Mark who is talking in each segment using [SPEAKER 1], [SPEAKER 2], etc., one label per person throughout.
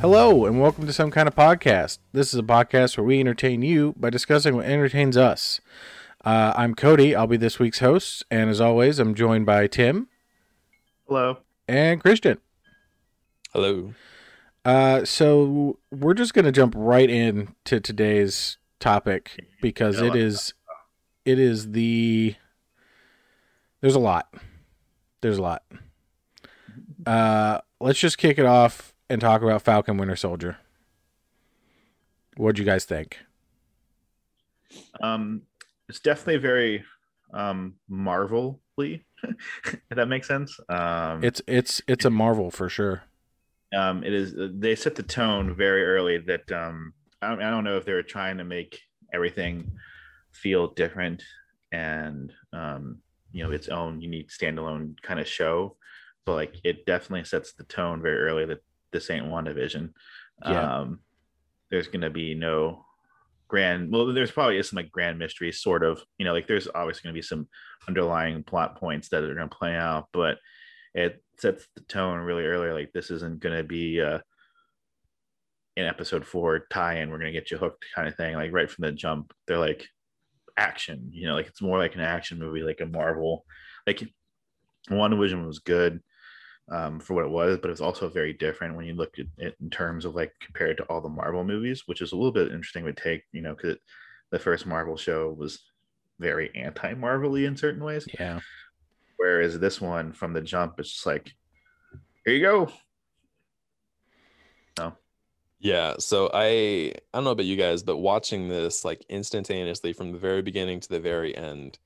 [SPEAKER 1] Hello, and welcome to Some Kind of Podcast. This is a podcast where we entertain you by discussing what entertains us. Uh, I'm Cody. I'll be this week's host, and as always, I'm joined by Tim
[SPEAKER 2] Hello.
[SPEAKER 1] and Christian.
[SPEAKER 3] Hello.
[SPEAKER 1] Uh, so we're just gonna jump right in to today's topic because it is, it is the. There's a lot. There's a lot. Uh, let's just kick it off and talk about Falcon Winter Soldier. What'd you guys think?
[SPEAKER 2] Um, it's definitely very um Marvel-y, if that makes sense. Um,
[SPEAKER 1] It's it's it's a marvel for sure.
[SPEAKER 2] um, it is. They set the tone very early that um, I don't, I don't know if they were trying to make everything feel different and um, you know, its own unique standalone kind of show, but like it definitely sets the tone very early that this ain't WandaVision.
[SPEAKER 1] Yeah.
[SPEAKER 2] Um, there's gonna be no grand well there's probably is some like grand mystery sort of you know like there's obviously going to be some underlying plot points that are going to play out but it sets the tone really early like this isn't going to be uh an episode four tie-in we're going to get you hooked kind of thing like right from the jump they're like action you know like it's more like an action movie like a marvel like WandaVision was good um, for what it was, but it was also very different when you look at it in terms of like compared to all the Marvel movies, which is a little bit interesting to take, you know, because the first Marvel show was very anti-Marvel-y in certain ways,
[SPEAKER 1] Yeah.
[SPEAKER 2] whereas this one from the jump it's just like, here you go.
[SPEAKER 3] Yeah, so I I don't know about you guys, but watching this like instantaneously from the very beginning to the very end,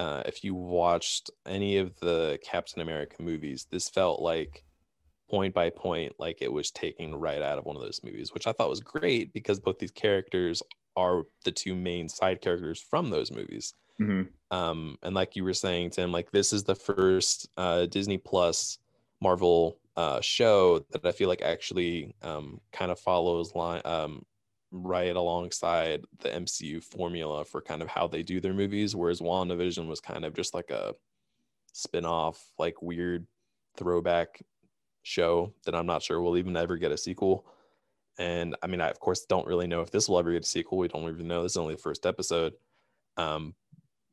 [SPEAKER 3] uh, if you watched any of the Captain America movies, this felt like point by point, like it was taking right out of one of those movies, which I thought was great because both these characters are the two main side characters from those movies.
[SPEAKER 2] Mhm.
[SPEAKER 3] um and like you were saying tim like this is the first uh disney plus marvel uh show that i feel like actually um kind of follows line um right alongside the mcu formula for kind of how they do their movies whereas wandavision was kind of just like a spin-off like weird throwback show that i'm not sure will even ever get a sequel. And i mean i of course don't really know if this will ever get a sequel. We don't even know. This is only the first episode. Um,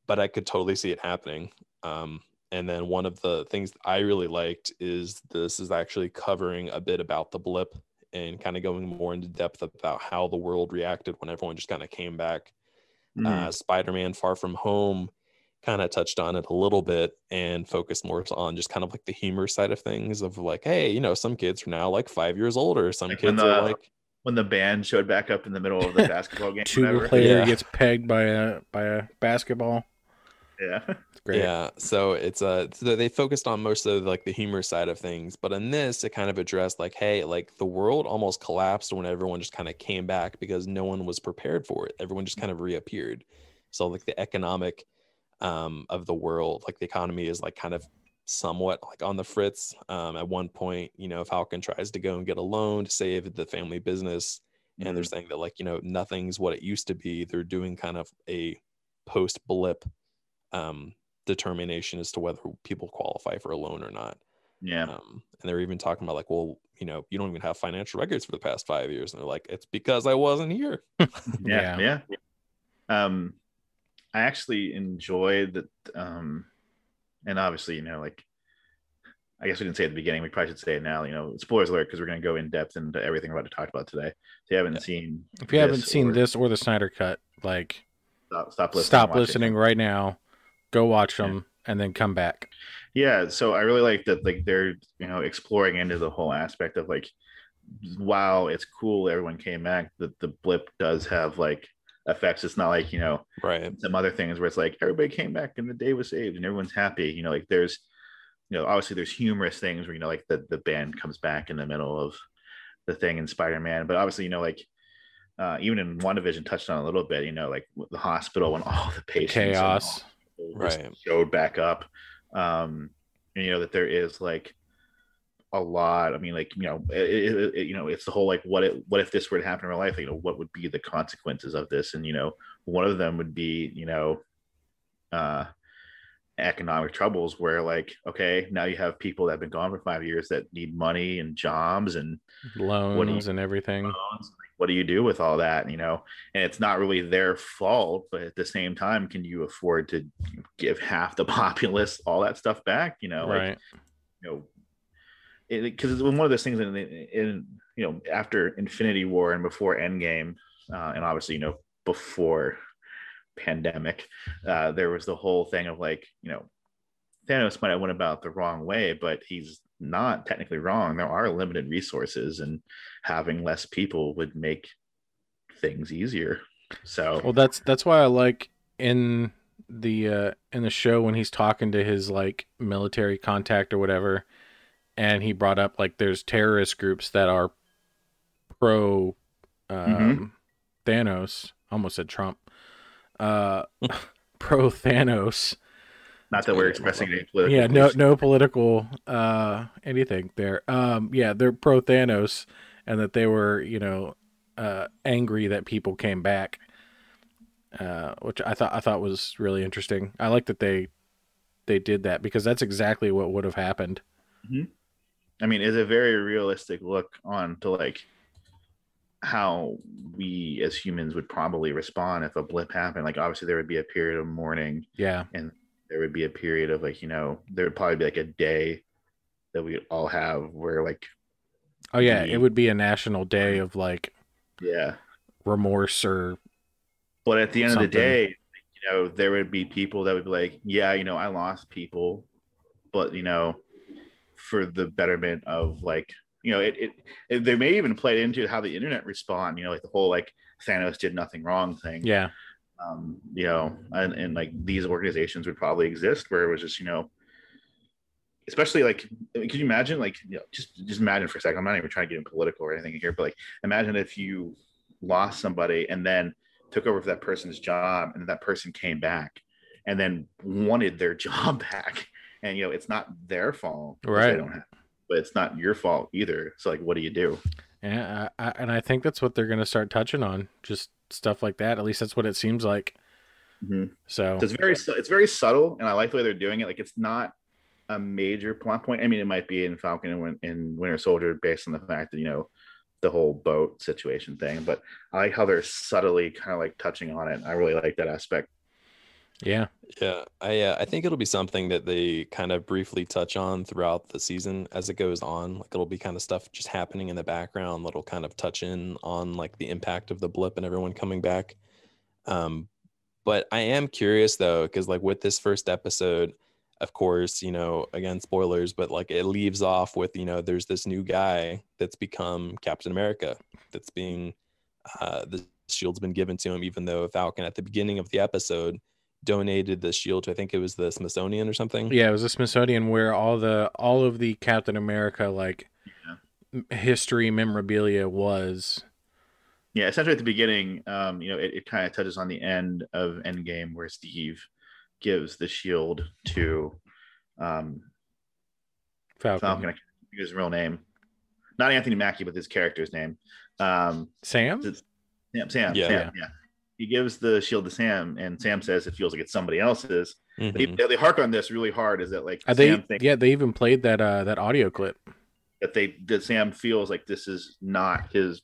[SPEAKER 3] but I could totally see it happening. Um, and then one of the things I really liked is this is actually covering a bit about the blip and kind of going more into depth about how the world reacted when everyone just kind of came back.
[SPEAKER 2] Mhm.
[SPEAKER 3] Uh, Spider Man Far From Home kind of touched on it a little bit and focused more on just kind of like the humor side of things of like, hey, you know, some kids are now like five years older. Some
[SPEAKER 2] Like when
[SPEAKER 3] kids are like,
[SPEAKER 2] when the band showed back up in the middle of the basketball game,
[SPEAKER 1] Two
[SPEAKER 2] whatever.
[SPEAKER 1] player
[SPEAKER 3] Yeah.
[SPEAKER 1] gets pegged by a by a basketball.
[SPEAKER 2] Yeah,
[SPEAKER 1] It's great.
[SPEAKER 3] Yeah, so it's uh so they focused on most of like the humor side of things, but in this it kind of addressed like, hey, like the world almost collapsed when everyone just kind of came back because no one was prepared for it. Everyone just kind of reappeared. So like the economic um of the world, like the economy is like kind of somewhat like on the fritz. Um at one point, you know, Falcon tries to go and get a loan to save the family business and they're saying that like you know nothing's what it used to be they're doing kind of a post blip um determination as to whether people qualify for a loan or not.
[SPEAKER 2] Yeah.
[SPEAKER 3] um and they're even talking about like well you know you don't even have financial records for the past five years. And they're like it's because i wasn't here.
[SPEAKER 2] Yeah yeah. um i actually enjoy that um and obviously you know like i guess we didn't say at the beginning we probably should say it now you know spoilers alert because we're going to go in depth into everything we're about to talk about today. If you haven't
[SPEAKER 3] Yeah.
[SPEAKER 2] seen
[SPEAKER 1] If you haven't seen
[SPEAKER 2] or-
[SPEAKER 1] this or the Snyder cut, like
[SPEAKER 2] stop, stop listening
[SPEAKER 1] stop listening right now, go watch
[SPEAKER 2] Yeah.
[SPEAKER 1] them, and then come back.
[SPEAKER 2] yeah so i really like that like they're you know exploring into the whole aspect of like wow it's cool everyone came back that the blip does have like effects it's not like you know
[SPEAKER 3] right
[SPEAKER 2] some other things where it's like everybody came back and the day was saved and everyone's happy. You know, like there's, you know, obviously there's humorous things where you know, like the the band comes back in the middle of the thing in Spider Man, but obviously you know, like uh, even in WandaVision touched on a little bit. You know, like the hospital when all the patients and
[SPEAKER 1] Chaos.
[SPEAKER 2] all just
[SPEAKER 3] Right.
[SPEAKER 2] showed back up. Um, and, you know that there is like a lot. I mean, like you know, it, it, it- you know, it's the whole like, what it, what if this were to happen in real life? You know, what would be the consequences of this? And you know, one of them would be, you know, uh, economic troubles where like okay now you have people that have been gone for five years that need money and jobs and
[SPEAKER 1] loans you, and everything
[SPEAKER 2] loans. What do you do with all that you know? And it's not really their fault but at the same time can you afford to give half the populace all that stuff back you know?
[SPEAKER 1] Right.
[SPEAKER 2] like, you know because it, it's one of those things in, in you know after infinity war and before endgame uh, and obviously you know before pandemic, uh, there was the whole thing of like, you know, Thanos might have went about the wrong way, but he's not technically wrong. There are limited resources, and having less people would make things easier. So,
[SPEAKER 1] well, that's that's why I like in the uh, in the show when he's talking to his like military contact or whatever, and he brought up like there's terrorist groups that are pro um, mm-hmm. Thanos. almost said Trump uh, pro Thanos.
[SPEAKER 2] Not that we're expressing any political.
[SPEAKER 1] Yeah, no, no political uh, anything there. Um, yeah, they're pro Thanos, and that they were, you know, uh, angry that people came back, uh, which I thought I thought was really interesting. I like that they they did that because that's exactly what would have happened.
[SPEAKER 2] Mm-hmm. I mean, it's a very realistic look on to like how we as humans would probably respond if a blip happened. Like obviously there would be a period of mourning.
[SPEAKER 1] Yeah.
[SPEAKER 2] And there would be a period of like, you know, there would probably be like a day that we all have where like
[SPEAKER 1] Oh yeah, it would be a national day of like
[SPEAKER 2] yeah,
[SPEAKER 1] remorse or
[SPEAKER 2] but at the end something. of the day, you know, there would be people that would be like, yeah, you know, I lost people, but you know, for the betterment of like you know, it, it, it they may even play into how the internet respond. You know, like the whole like Thanos did nothing wrong thing.
[SPEAKER 1] Yeah.
[SPEAKER 2] Um, you know, and, and like these organizations would probably exist where it was just you know, especially like, could you imagine like you know, just just imagine for a second. I'm not even trying to get in political or anything here, but like imagine if you lost somebody and then took over for that person's job and that person came back and then wanted their job back and you know it's not their fault
[SPEAKER 1] right
[SPEAKER 2] they don't have but it's not your fault either. So like, what do you do?
[SPEAKER 1] Yeah, I, and I think that's what they're going to start touching on, just stuff like that. At least that's what it seems like.
[SPEAKER 2] Mm-hmm.
[SPEAKER 1] So.
[SPEAKER 2] so it's very it's very subtle, and I like the way they're doing it. Like it's not a major plot point. I mean, it might be in Falcon and in Winter Soldier based on the fact that you know the whole boat situation thing, but I like how they're subtly kind of like touching on it. I really like that aspect.
[SPEAKER 1] Yeah.
[SPEAKER 3] Yeah. I uh, I think it'll be something that they kind of briefly touch on throughout the season as it goes on. Like it'll be kind of stuff just happening in the background that'll kind of touch in on like the impact of the blip and everyone coming back. Um but I am curious though cuz like with this first episode of course, you know, again spoilers, but like it leaves off with, you know, there's this new guy that's become Captain America that's being uh the shield's been given to him even though Falcon at the beginning of the episode donated the shield to I think it was the Smithsonian or something.
[SPEAKER 1] Yeah, it was the Smithsonian where all the all of the Captain America like yeah. history memorabilia was.
[SPEAKER 2] Yeah, essentially at the beginning, um, you know, it, it kind of touches on the end of Endgame where Steve gives the shield to um
[SPEAKER 1] Falcon.
[SPEAKER 2] Falcon. his real name. Not Anthony Mackie, but his character's name. Um
[SPEAKER 1] Sam?
[SPEAKER 2] Sam, Sam, yeah. Sam, yeah he gives the shield to Sam, and Sam says it feels like it's somebody else's. Mm-hmm. They, they, hark on this really hard. Is that like
[SPEAKER 1] Are they? Thinks, yeah, they even played that uh that audio clip.
[SPEAKER 2] That they that Sam feels like this is not his,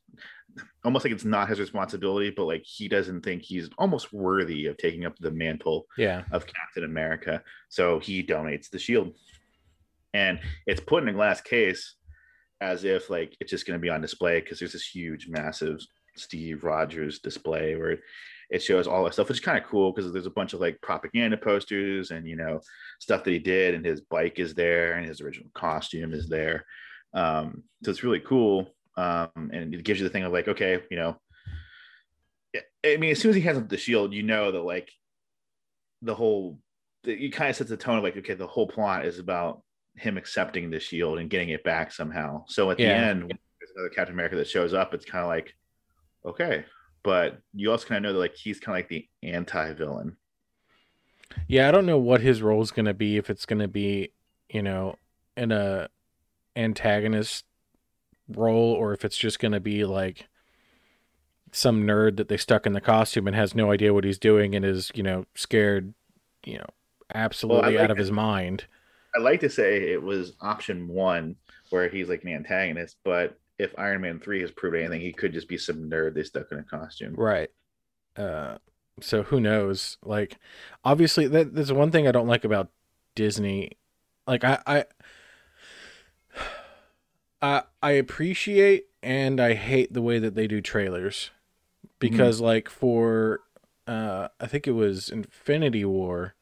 [SPEAKER 2] almost like it's not his responsibility, but like he doesn't think he's almost worthy of taking up the mantle.
[SPEAKER 1] Yeah.
[SPEAKER 2] of Captain America. So he donates the shield, and it's put in a glass case, as if like it's just going to be on display because there's this huge, massive Steve Rogers display where it shows all that stuff, which is kind of cool because there's a bunch of like propaganda posters and you know stuff that he did, and his bike is there, and his original costume is there. Um, so it's really cool, um, and it gives you the thing of like, okay, you know, I mean, as soon as he has the shield, you know that like the whole, you kind of sets the tone of like, okay, the whole plot is about him accepting the shield and getting it back somehow. So at yeah. the end, there's another Captain America that shows up. It's kind of like, okay. But you also kind of know that like he's kind of like the anti-villain.
[SPEAKER 1] Yeah i don't know what his role is going to be if it's going to be you know in a antagonist role or if it's just going to be like some nerd that they stuck in the costume and has no idea what he's doing and is you know scared you know absolutely
[SPEAKER 2] like
[SPEAKER 1] out of
[SPEAKER 2] to-
[SPEAKER 1] his mind.
[SPEAKER 2] I like to say it was option one where he's like an antagonist, but if Iron Man three has proved anything, he could just be some nerd they stuck in a costume.
[SPEAKER 1] Right. Uh, so who knows? Like, obviously, that there's one thing I don't like about Disney. Like, I, I, I, I appreciate and I hate the way that they do trailers, because like for, uh, I think it was Infinity War.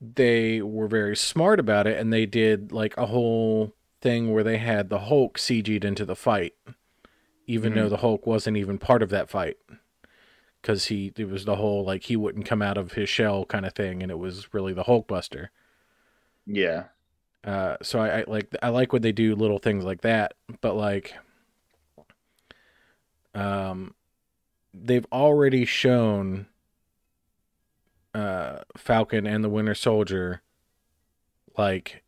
[SPEAKER 1] They were very smart about it, and they did like a whole thing where they had the Hulk CG'd into the fight, even
[SPEAKER 2] Mhm.
[SPEAKER 1] though the Hulk wasn't even part of that fight because he it was the whole like he wouldn't come out of his shell kind of thing, and it was really the Hulkbuster.
[SPEAKER 2] Yeah,
[SPEAKER 1] Uh, so I, I like I like when they do little things like that, but like, um, they've already shown uh Falcon and the Winter Soldier like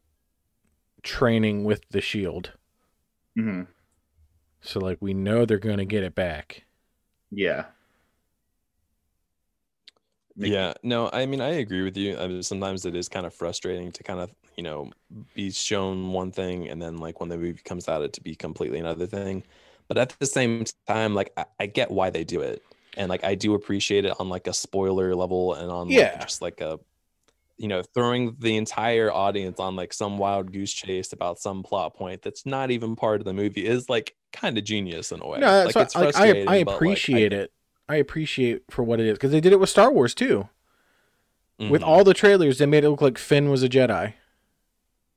[SPEAKER 1] training with the Shield,
[SPEAKER 2] hmm
[SPEAKER 1] so like we know they're gonna get it back.
[SPEAKER 2] yeah, Make-
[SPEAKER 3] Yeah, no, I mean I agree with you. I mean, sometimes it is kind of frustrating to kind of you know be shown one thing and then like when the movie comes out it to be completely another thing. But at the same time, like I, I get why they do it, and like I do appreciate it on like a spoiler level and on like,
[SPEAKER 1] Yeah.
[SPEAKER 3] just like a you know throwing the entire audience on like some wild goose chase about some plot point that's not even part of the movie is like kind of genius in a way.
[SPEAKER 1] No,
[SPEAKER 3] like
[SPEAKER 1] that's what- like, I
[SPEAKER 3] frustrating,
[SPEAKER 1] I
[SPEAKER 3] but, like,
[SPEAKER 1] appreciate it. I appreciate for what it is because they did it with Star Wars too. With
[SPEAKER 3] Mhm.
[SPEAKER 1] all the trailers, they made it look like Finn was a Jedi.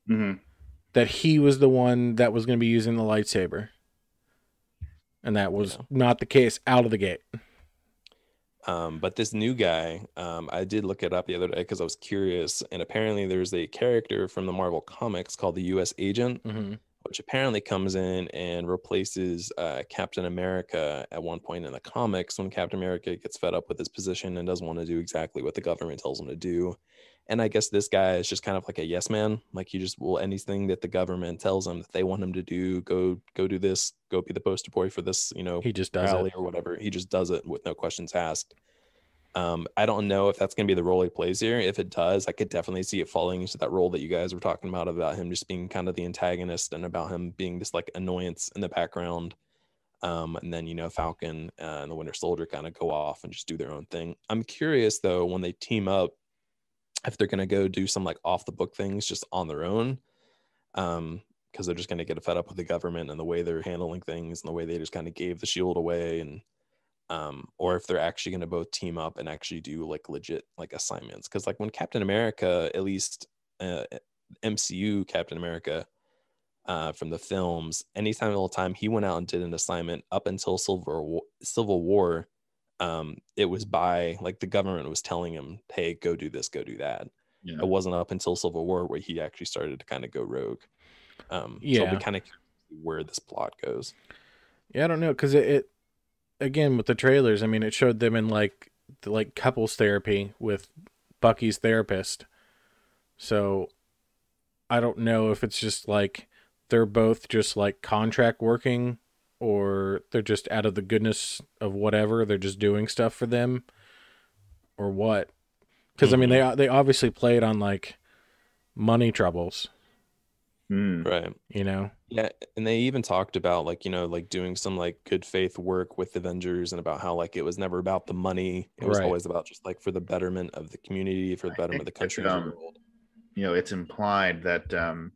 [SPEAKER 2] hmm
[SPEAKER 1] That he was the one that was going to be using the lightsaber, and that was
[SPEAKER 3] Yeah.
[SPEAKER 1] not the case out of the gate.
[SPEAKER 3] Um, but this new guy, um, I did look it up the other day because I was curious, and apparently there's a character from the Marvel comics called the U.S. Agent,
[SPEAKER 1] Mm-hmm.
[SPEAKER 3] Which apparently comes in and replaces uh, Captain America at one point in the comics when Captain America gets fed up with his position and doesn't want to do exactly what the government tells him to do. And I guess this guy is just kind of like a yes man. Like he just will anything that the government tells him that they want him to do, go go do this, go be the poster boy for this, you know,
[SPEAKER 1] He just does
[SPEAKER 3] rally
[SPEAKER 1] it.
[SPEAKER 3] or whatever. He just does it with no questions asked. Um, I don't know if that's going to be the role he plays here. If it does, I could definitely see it falling into that role that you guys were talking about about him just being kind of the antagonist and about him being this like annoyance in the background. Um, and then you know Falcon and the Winter Soldier kind of go off and just do their own thing. I'm curious though when they team up, if they're going to go do some like off the book things just on their own. Um, because they're just going to get fed up with the government and the way they're handling things and the way they just kind of gave the shield away and um or if they're actually going to both team up and actually do like legit like assignments because like when captain america at least uh, mcu captain america uh from the films anytime all the time he went out and did an assignment up until civil war, civil war um it was by like the government was telling him hey go do this go do that
[SPEAKER 2] Yeah.
[SPEAKER 3] it wasn't up until civil war where he actually started to kind of go rogue um so
[SPEAKER 1] Yeah.
[SPEAKER 3] i'll be kind of where this plot goes
[SPEAKER 1] Yeah, I don't know because it, it again with the trailers. I mean, it showed them in like the, like couples therapy with Bucky's therapist. So I don't know if it's just like they're both just like contract working or they're just out of the goodness of whatever they're just doing stuff for them or what. Because I mean, mm-hmm. they they obviously played on like money troubles,
[SPEAKER 2] Mm.
[SPEAKER 3] right
[SPEAKER 1] you know.
[SPEAKER 3] Yeah, and they even talked about like you know like doing some like good faith work with Avengers and about how like it was never about the money. It was
[SPEAKER 1] Right.
[SPEAKER 3] always about just like for the betterment of the community, for the betterment of the country.
[SPEAKER 2] um,
[SPEAKER 3] world.
[SPEAKER 2] You know, it's implied that um,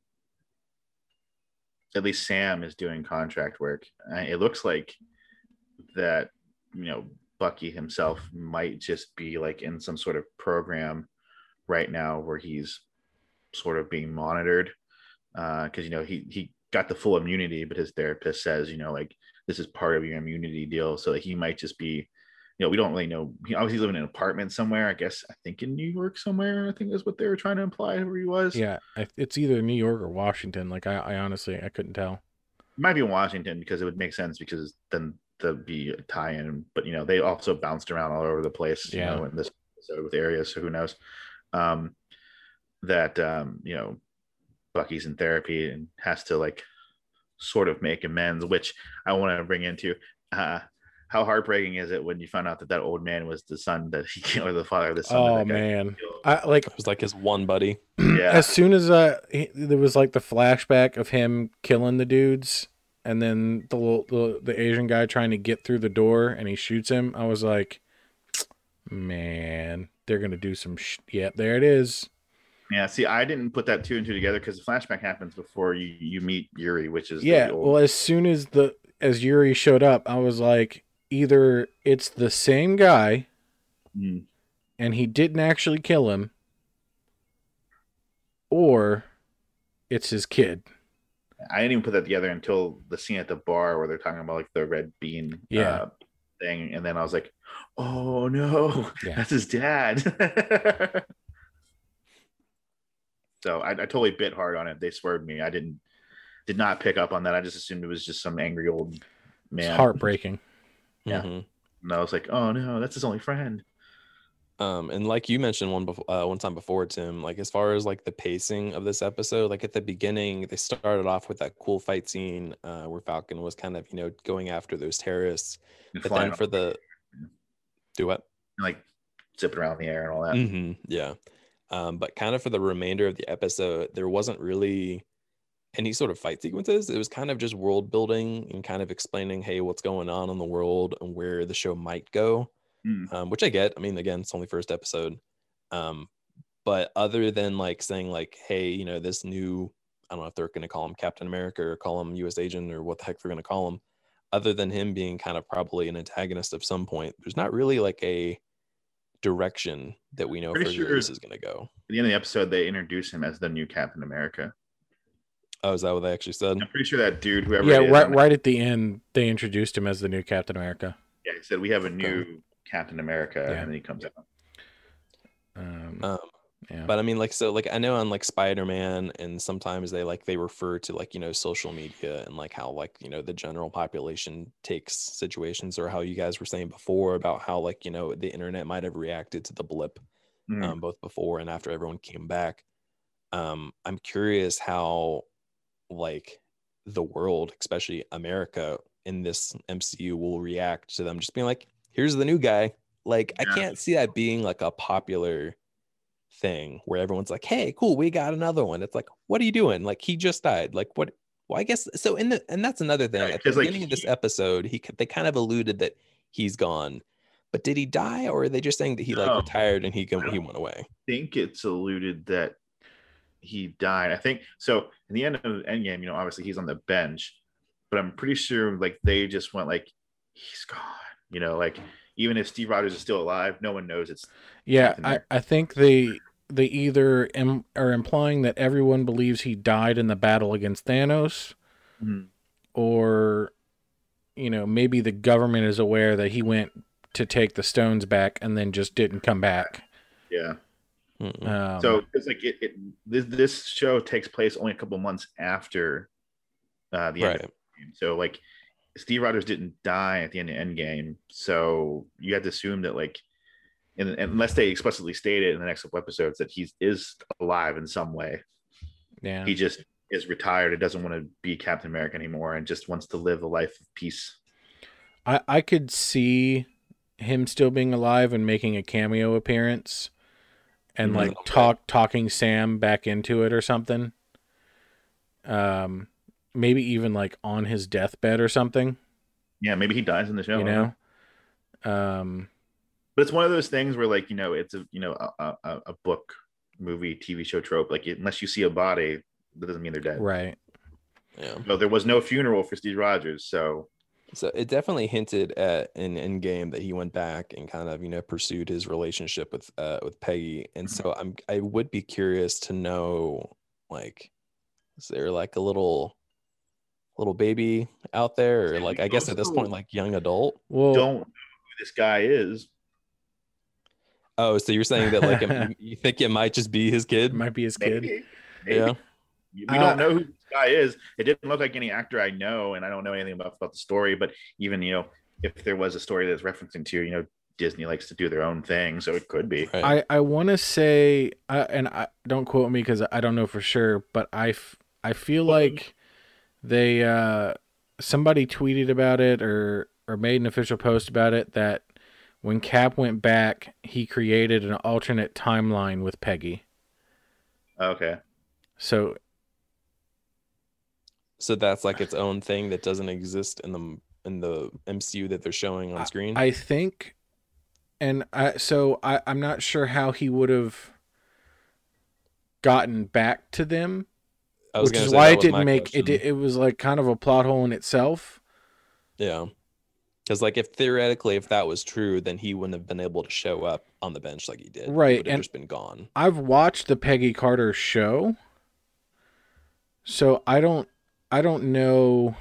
[SPEAKER 2] at least Sam is doing contract work. Uh, it looks like that. You know, Bucky himself might just be like in some sort of program right now where he's sort of being monitored because you know he he got the full immunity, but his therapist says you know like this is part of your immunity deal, so that he might just be. You know, we don't really know. He obviously living in an apartment somewhere. I guess I think in New York somewhere. I think is what they were trying to imply where he was.
[SPEAKER 1] Yeah, it's either New York or Washington. Like I, I honestly I couldn't tell.
[SPEAKER 2] It might be in Washington because it would make sense because then there'd be a tie-in. But you know, they also bounced around all over the place. You
[SPEAKER 1] Yeah.
[SPEAKER 2] know, in this episode with areas, so who knows? Um, that um, you know, Bucky's in therapy and has to like sort of make amends, which I want to bring into. Uh, how heartbreaking is it when you find out that that old man was the son that he killed, or the father of the son?
[SPEAKER 1] Oh
[SPEAKER 2] that guy
[SPEAKER 1] man,
[SPEAKER 2] killed?
[SPEAKER 1] I like
[SPEAKER 3] It was like his one buddy.
[SPEAKER 2] Yeah.
[SPEAKER 1] as soon as uh he, there was like the flashback of him killing the dudes, and then the little the, the Asian guy trying to get through the door, and he shoots him. I was like, man, they're gonna do some. Sh- yep, there it is.
[SPEAKER 2] Yeah, see, I didn't put that two and two together because the flashback happens before you you meet Yuri, which is the
[SPEAKER 1] Yeah.
[SPEAKER 2] old-
[SPEAKER 1] Well, as soon as the as Yuri showed up, I was like, either it's the same guy,
[SPEAKER 2] Mm.
[SPEAKER 1] and he didn't actually kill him, or it's his kid.
[SPEAKER 2] I didn't even put that together until the scene at the bar where they're talking about like the red bean
[SPEAKER 1] Yeah.
[SPEAKER 2] uh, thing, and then I was like, "Oh no,
[SPEAKER 1] Yeah.
[SPEAKER 2] that's his dad." so I, I totally bit hard on it. They swerved me. I didn't did not pick up on that. I just assumed it was just some angry old
[SPEAKER 1] It's
[SPEAKER 2] man.
[SPEAKER 1] heartbreaking.
[SPEAKER 2] Yeah.
[SPEAKER 3] Mhm.
[SPEAKER 2] And I was like, "Oh no, that's his only friend."
[SPEAKER 3] Um, and like you mentioned one before, uh, one time before, Tim, like as far as like the pacing of this episode, like at the beginning, they started off with that cool fight scene uh, where Falcon was kind of you know going after those terrorists,
[SPEAKER 2] And
[SPEAKER 3] but then for the do what?
[SPEAKER 2] like zipping around in the air and all that.
[SPEAKER 3] hmm yeah. Um, but kind of for the remainder of the episode, there wasn't really any sort of fight sequences. It was kind of just world building and kind of explaining, hey, what's going on in the world and where the show might go.
[SPEAKER 2] Mm.
[SPEAKER 3] Um, which I get. I mean, again, it's only first episode. Um, but other than like saying like, hey, you know, this new, I don't know if they're going to call him Captain America or call him U.S. Agent or what the heck they're going to call him. Other than him being kind of probably an antagonist of some point, there's not really like a direction that we know for
[SPEAKER 2] Pretty
[SPEAKER 3] where
[SPEAKER 2] sure-
[SPEAKER 3] this is going to go.
[SPEAKER 2] At the end of the episode, they introduce him as the new Captain America.
[SPEAKER 3] Oh, is that what they actually said?
[SPEAKER 2] I'm pretty sure that dude, whoever
[SPEAKER 1] Yeah, right.
[SPEAKER 2] I'm-
[SPEAKER 1] Right at the end, they introduced him as the new Captain America.
[SPEAKER 2] Yeah, he said we have a new Captain America,
[SPEAKER 1] Yeah.
[SPEAKER 2] and then he comes out.
[SPEAKER 1] Um,
[SPEAKER 3] Um,
[SPEAKER 1] yeah.
[SPEAKER 3] but I mean, like, so, like, I know on like Spider Man, and sometimes they like they refer to like you know social media and like how like you know the general population takes situations, or how you guys were saying before about how like you know the internet might have reacted to the blip,
[SPEAKER 2] Mm.
[SPEAKER 3] um, both before and after everyone came back. Um, I'm curious how like the world, especially America in this MCU, will react to them just being like, "Here's the new guy." Like, I can't see that being like a popular thing where everyone's like, "Hey, cool, we got another one." It's like, "What are you doing?" Like, he just died. Like, what? Well, I guess so. In the and that's another thing.
[SPEAKER 2] Right,
[SPEAKER 3] At the
[SPEAKER 2] 'cause, like,
[SPEAKER 3] beginning of this
[SPEAKER 2] he-
[SPEAKER 3] episode, he they kind of alluded that he's gone, but did he die, or are they just saying that he like retired and he
[SPEAKER 2] I
[SPEAKER 3] he went away?
[SPEAKER 2] think it's alluded that he died. I think so. In the end of Endgame, you know, obviously he's on the bench, but I'm pretty sure like they just went like he's gone. You know, like even if Steve Rogers is still alive, no one knows it's
[SPEAKER 1] yeah, I, I think they they either am, are implying that everyone believes he died in the battle against Thanos, or you know maybe the government is aware that he went to take the stones back and then just didn't come back.
[SPEAKER 2] yeah.
[SPEAKER 1] Um,
[SPEAKER 2] so it's like it, it this this show takes place only a couple months after uh the end of
[SPEAKER 3] right.
[SPEAKER 2] Endgame. So like Steve Rogers didn't die at the end of the Endgame, so you have to assume that like, in, unless they explicitly state it in the next couple episodes that he is alive in some way,
[SPEAKER 1] yeah,
[SPEAKER 2] he just is retired and doesn't want to be Captain America anymore and just wants to live a life of peace.
[SPEAKER 1] I I could see him still being alive and making a cameo appearance, and
[SPEAKER 2] Mhm.
[SPEAKER 1] like
[SPEAKER 3] Okay.
[SPEAKER 1] talk talking Sam back into it or something. Um, maybe even like on his deathbed or something.
[SPEAKER 2] Yeah, maybe he dies in the show.
[SPEAKER 1] you know. Um,
[SPEAKER 2] but it's one of those things where like you know it's a you know a, a, a book, movie, TV show trope. Like unless you see a body, that doesn't mean they're dead.
[SPEAKER 1] right.
[SPEAKER 3] Yeah.
[SPEAKER 2] No, there was no funeral for Steve Rogers, so
[SPEAKER 3] So it definitely hinted at an in Endgame that he went back and kind of you know pursued his relationship with uh with Peggy, and so I'm I would be curious to know like is there like a little little baby out there or like I guess at this point like young adult?
[SPEAKER 1] Well,
[SPEAKER 2] don't know who this guy is.
[SPEAKER 3] Oh, so you're saying that like it- you think it might just be his kid?
[SPEAKER 2] Mm-hmm.
[SPEAKER 1] might be his kid.
[SPEAKER 2] Maybe. Maybe.
[SPEAKER 3] Yeah.
[SPEAKER 2] We
[SPEAKER 1] Uh,
[SPEAKER 2] don't know who this guy is. It didn't look like any actor I know, and I don't know anything about, about the story. But even you know, if there was a story that's referencing to, you know, Disney likes to do their own thing, so it could be.
[SPEAKER 3] Right.
[SPEAKER 1] I I want to say, uh, and I don't quote me because I don't know for sure, but I f- I feel like they uh somebody tweeted about it or or made an official post about it that when Cap went back, he created an alternate timeline with Peggy.
[SPEAKER 2] Okay.
[SPEAKER 1] So
[SPEAKER 3] So that's like its own thing that doesn't exist in the in the MCU that they're showing on screen.
[SPEAKER 1] I think, and I so I I'm not sure how he would have gotten back to them,
[SPEAKER 3] I was
[SPEAKER 1] which is
[SPEAKER 3] say
[SPEAKER 1] why it didn't make
[SPEAKER 3] question.
[SPEAKER 1] it. It was like kind of a plot hole in itself.
[SPEAKER 3] Yeah. Because like if theoretically if that was true, then he wouldn't have been able to show up on the bench like he did. He
[SPEAKER 1] Right,
[SPEAKER 3] would have
[SPEAKER 1] and-
[SPEAKER 3] just been gone.
[SPEAKER 1] I've watched the Peggy Carter show, so I don't I don't know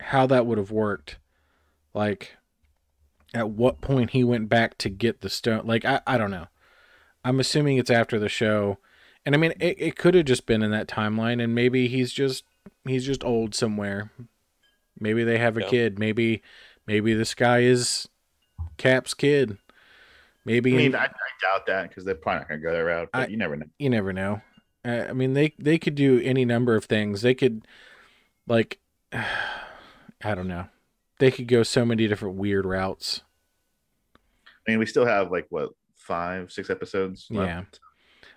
[SPEAKER 1] how that would have worked. Like, at what point he went back to get the stone? Like, I I don't know. I'm assuming it's after the show, and I mean it, it could have just been in that timeline, and maybe he's just he's just old somewhere. Maybe they have a
[SPEAKER 3] Yeah.
[SPEAKER 1] kid. Maybe maybe this guy is Cap's kid. Maybe
[SPEAKER 2] I
[SPEAKER 1] in-
[SPEAKER 2] mean, I, I doubt that because they're probably not going to go that route. But
[SPEAKER 1] I-
[SPEAKER 2] you never know.
[SPEAKER 1] you never know. Uh, I mean, they they could do any number of things. They could, like, I don't know. They could go so many different weird routes.
[SPEAKER 2] I mean, we still have like what five, six episodes. Left.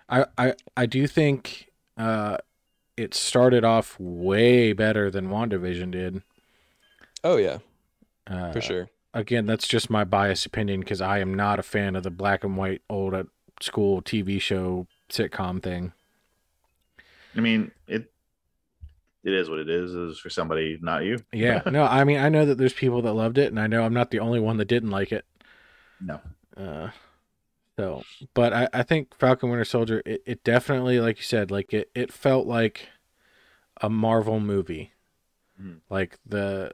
[SPEAKER 1] Yeah. I I I do think uh, it started off way better than WandaVision did.
[SPEAKER 3] Oh yeah,
[SPEAKER 1] Uh,
[SPEAKER 3] for sure.
[SPEAKER 1] Again, that's just my biased opinion because I am not a fan of the black and white old at school TV show sitcom thing.
[SPEAKER 2] I mean, it it is what it is. Is for somebody, not you.
[SPEAKER 1] Yeah, no, I mean, I know that there's people that loved it, and I know I'm not the only one that didn't like it.
[SPEAKER 2] No.
[SPEAKER 1] Uh, so, but I, I think Falcon Winter Soldier, it, it definitely, like you said, like it, it felt like a Marvel movie.
[SPEAKER 2] Mhm.
[SPEAKER 1] Like the,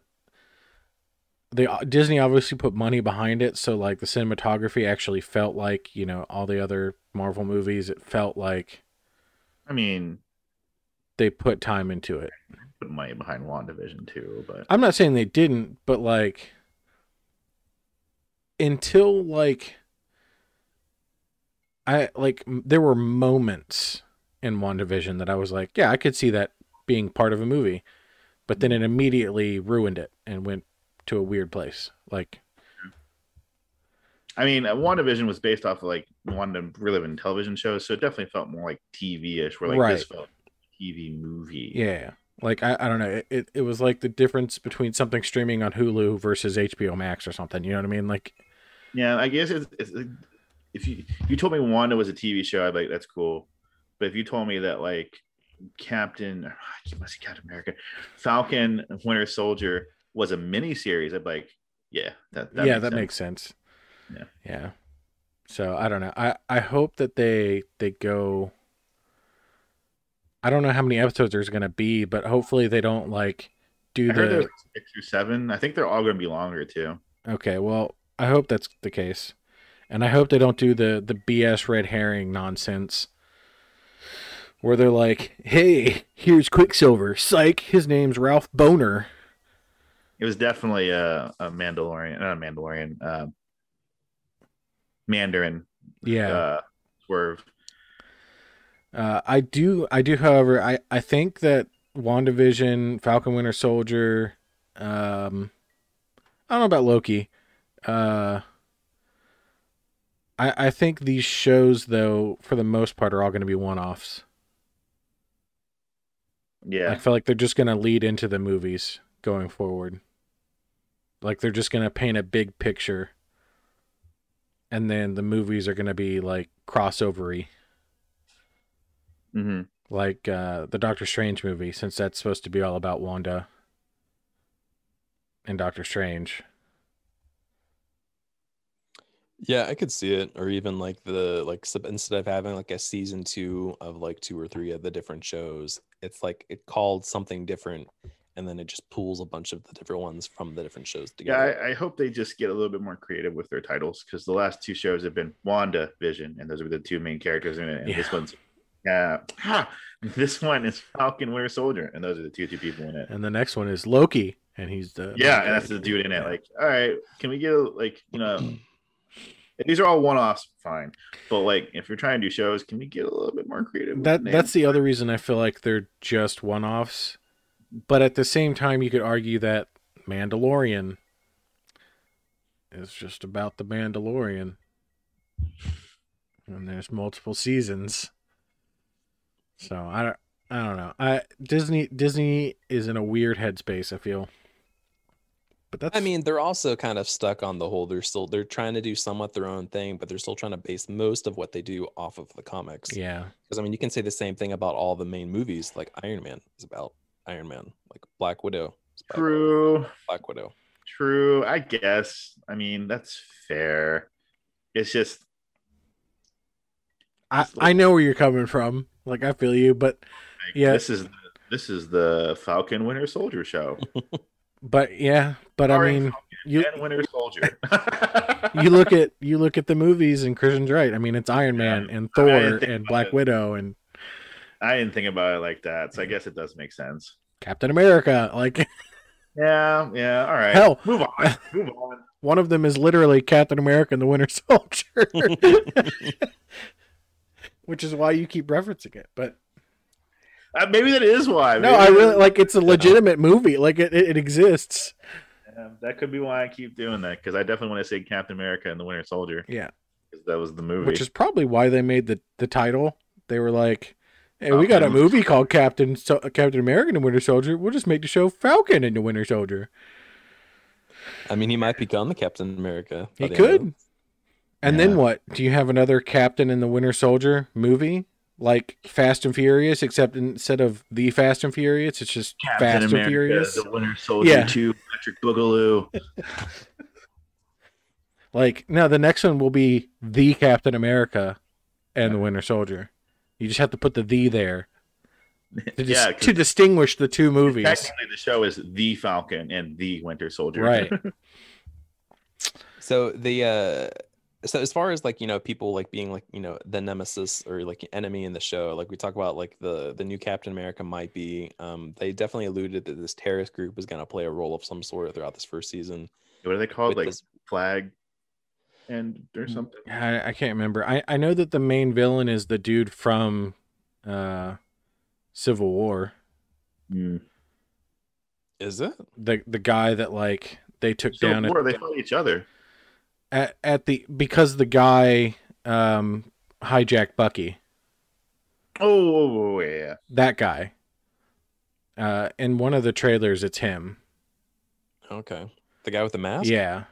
[SPEAKER 1] the uh, Disney obviously put money behind it, so like the cinematography actually felt like you know all the other Marvel movies. It felt like
[SPEAKER 2] I mean,
[SPEAKER 1] they put time into it.
[SPEAKER 2] put money behind WandaVision too, but
[SPEAKER 1] I'm not saying they didn't, but like until like I like there were moments in WandaVision that I was like, yeah, I could see that being part of a movie. But then it immediately ruined it and went to a weird place. Like
[SPEAKER 2] I mean, uh, WandaVision was based off of like Wanda reliving television shows, so it definitely felt more like TV-ish. Where like this felt TV movie.
[SPEAKER 1] yeah. Like I, I don't know. It, it was like the difference between something streaming on Hulu versus HBO Max or something. You know what I mean? Like
[SPEAKER 2] Yeah, I guess it's, it's if you you told me Wanda was a TV show, I'd be like, that's cool. But if you told me that like Captain, I keep saying Captain America, Falcon, Winter Soldier was a mini series, I'd be like, yeah, that, that
[SPEAKER 1] yeah,
[SPEAKER 2] makes
[SPEAKER 1] that
[SPEAKER 2] sense.
[SPEAKER 1] makes sense.
[SPEAKER 2] Yeah.
[SPEAKER 1] Yeah. So I don't know. I I hope that they they go. I don't know how many episodes there's gonna be, but hopefully they don't like do
[SPEAKER 2] I
[SPEAKER 1] the.
[SPEAKER 2] like six or seven. I think they're all going to be longer too.
[SPEAKER 1] Okay, well, I hope that's the case, and I hope they don't do the the BS red herring nonsense. Where they're like, "Hey, here's Quicksilver. Psych, his name's Ralph Bohner."
[SPEAKER 2] It was definitely a, a Mandalorian, not a Mandalorian, uh, Mandarin
[SPEAKER 1] Yeah.
[SPEAKER 2] uh, swerve.
[SPEAKER 1] Uh, I do, I do. However, I I think that WandaVision, Falcon Winter Soldier, um, I don't know about Loki. Uh, I I think these shows, though, for the most part, are all going to be one-offs.
[SPEAKER 2] Yeah,
[SPEAKER 1] I feel like they're just going to lead into the movies going forward. Like they're just going to paint a big picture, and then the movies are going to be like crossovery.
[SPEAKER 2] hmm
[SPEAKER 1] like uh, the Doctor Strange movie, since that's supposed to be all about Wanda and Doctor Strange.
[SPEAKER 3] Yeah, I could see it, or even like the like instead of having like a season two of like two or three of the different shows, it's like it called something different, and then it just pools a bunch of the different ones from the different shows
[SPEAKER 2] yeah.
[SPEAKER 3] together.
[SPEAKER 2] I, I hope they just get a little bit more creative with their titles because the last two shows have been Wanda Vision, and those are the two main characters in it. And this one's yeah, ha, this one is Falcon Winter Soldier, and those are the two two people in it.
[SPEAKER 1] And the next one is Loki, and he's the
[SPEAKER 2] Yeah, and that's the dude in it. Like, all right, can we get a, like you know, these are all one offs, fine. But like, if you're trying to do shows, can we get a little bit more creative?
[SPEAKER 1] that that's the other reason I feel like they're just one-offs. But at the same time, you could argue that Mandalorian is just about the Mandalorian. And there's multiple seasons. So I don't I don't know. I Disney Disney is in a weird headspace, I feel. But that's
[SPEAKER 3] I mean, they're also kind of stuck on the whole. They're still they're trying to do somewhat their own thing, but they're still trying to base most of what they do off of the comics.
[SPEAKER 1] yeah.
[SPEAKER 3] Because I mean, you can say the same thing about all the main movies. Like Iron Man is about Iron Man. Like Black Widow. is about
[SPEAKER 2] True.
[SPEAKER 3] Black Widow.
[SPEAKER 2] True. I guess. I mean, that's fair. It's just
[SPEAKER 1] I, I know where you're coming from. Like I feel you, but
[SPEAKER 2] like,
[SPEAKER 1] Yeah.
[SPEAKER 2] this is this is the Falcon Winter Soldier show.
[SPEAKER 1] but yeah, but I mean
[SPEAKER 2] Falcon
[SPEAKER 1] you
[SPEAKER 2] and Winter Soldier.
[SPEAKER 1] you look at you look at the movies and Christian's right. I mean it's Iron Man and Thor and Black
[SPEAKER 2] it.
[SPEAKER 1] Widow and
[SPEAKER 2] I didn't think about it like that, so I guess it does make sense.
[SPEAKER 1] Captain America. Like
[SPEAKER 2] Yeah, yeah. All right.
[SPEAKER 1] Hell.
[SPEAKER 2] move on. Move on.
[SPEAKER 1] one of them is literally Captain America and the Winter Soldier. Which is why you keep referencing it. But
[SPEAKER 2] Uh, maybe that is why.
[SPEAKER 1] no, I really like it's a legitimate movie. Like it, it, it exists.
[SPEAKER 2] Yeah, that could be why I keep doing that because I definitely want to say Captain America and the Winter Soldier
[SPEAKER 1] Yeah.
[SPEAKER 2] because that was the movie.
[SPEAKER 1] Which is probably why they made the, the title. They were like, Hey, we got a movie called Captain so- Captain America and the Winter Soldier. We'll just make the show Falcon and the Winter Soldier.
[SPEAKER 3] I mean, he might become the Captain America.
[SPEAKER 1] He
[SPEAKER 3] by the end of
[SPEAKER 1] could. And
[SPEAKER 2] Yeah.
[SPEAKER 1] then what? Do you have another Captain and the Winter Soldier movie? Like Fast and Furious, except instead of the Fast and Furious, it's just
[SPEAKER 2] Captain
[SPEAKER 1] Fast
[SPEAKER 2] America,
[SPEAKER 1] and Furious.
[SPEAKER 2] the Winter Soldier
[SPEAKER 1] Yeah.
[SPEAKER 2] 2, Patrick Boogaloo.
[SPEAKER 1] Like, no, the next one will be the Captain America and the Winter Soldier. You just have to put the the there to, dis-
[SPEAKER 2] yeah, 'cause
[SPEAKER 1] to distinguish the two movies.
[SPEAKER 2] technically the show is the Falcon and the Winter Soldier.
[SPEAKER 1] Right.
[SPEAKER 3] So the uh so as far as like you know people like being like you know the nemesis or like enemy in the show like we talk about like the the new captain america might be um they definitely alluded that this terrorist group is going to play a role of some sort throughout this first season
[SPEAKER 2] what are they called?
[SPEAKER 3] with
[SPEAKER 2] Like
[SPEAKER 3] this-
[SPEAKER 2] flag and or something.
[SPEAKER 1] I, I can't remember. I, I know that the main villain is the dude from uh, Civil War.
[SPEAKER 2] Hmm.
[SPEAKER 3] is it
[SPEAKER 1] The the guy that like they took
[SPEAKER 2] So
[SPEAKER 1] down at,
[SPEAKER 2] war, they fight each other.
[SPEAKER 1] at at the because the guy um hijacked Bucky.
[SPEAKER 2] Oh yeah.
[SPEAKER 1] That guy. Uh, in one of the trailers, it's him.
[SPEAKER 3] okay the guy with the mask
[SPEAKER 1] Yeah.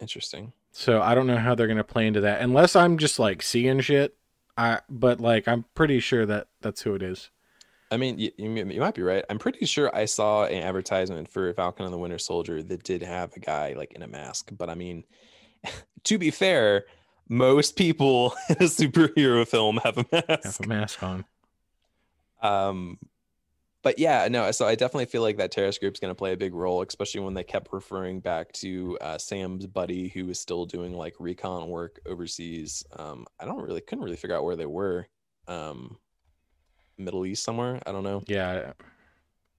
[SPEAKER 3] Interesting
[SPEAKER 1] So I don't know how they're gonna play into that, unless I'm just like seeing shit. I but like I'm pretty sure that that's who it is.
[SPEAKER 3] i mean you, you, you might be right i'm pretty sure i saw an advertisement for falcon and the winter soldier that did have a guy like in a mask but i mean to be fair most people in a superhero film have a mask
[SPEAKER 1] Have a mask on.
[SPEAKER 3] Um, but yeah, no. So I definitely feel like that terrorist group's going to play a big role, especially when they kept referring back to uh, Sam's buddy, who was still doing like recon work overseas. Um, I don't really couldn't really figure out where they were. Um, Middle East somewhere. I don't know.
[SPEAKER 1] Yeah.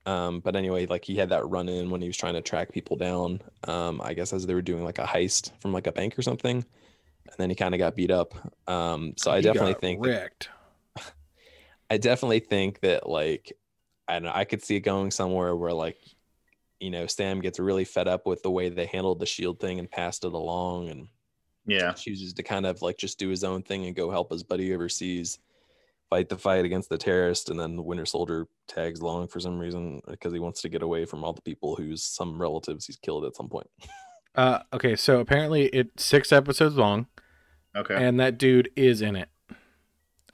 [SPEAKER 3] Um, but anyway, like he had that run in when he was trying to track people down. Um, I guess as they were doing like a heist from like a bank or something, and then he kind of got beat up. Um, so I
[SPEAKER 1] He
[SPEAKER 3] definitely think that
[SPEAKER 1] wrecked.
[SPEAKER 3] I definitely think that like I know, I could see it going somewhere where like you know Sam gets really fed up with the way they handled the shield thing and passed it along and
[SPEAKER 2] Yeah.
[SPEAKER 3] chooses to kind of like just do his own thing and go help his buddy overseas fight the fight against the terrorist and then the winter soldier tags along for some reason because he wants to get away from all the people whose some relatives he's killed at some point
[SPEAKER 1] Uh, okay, so apparently it's six episodes long,
[SPEAKER 2] Okay.
[SPEAKER 1] and that dude is in it.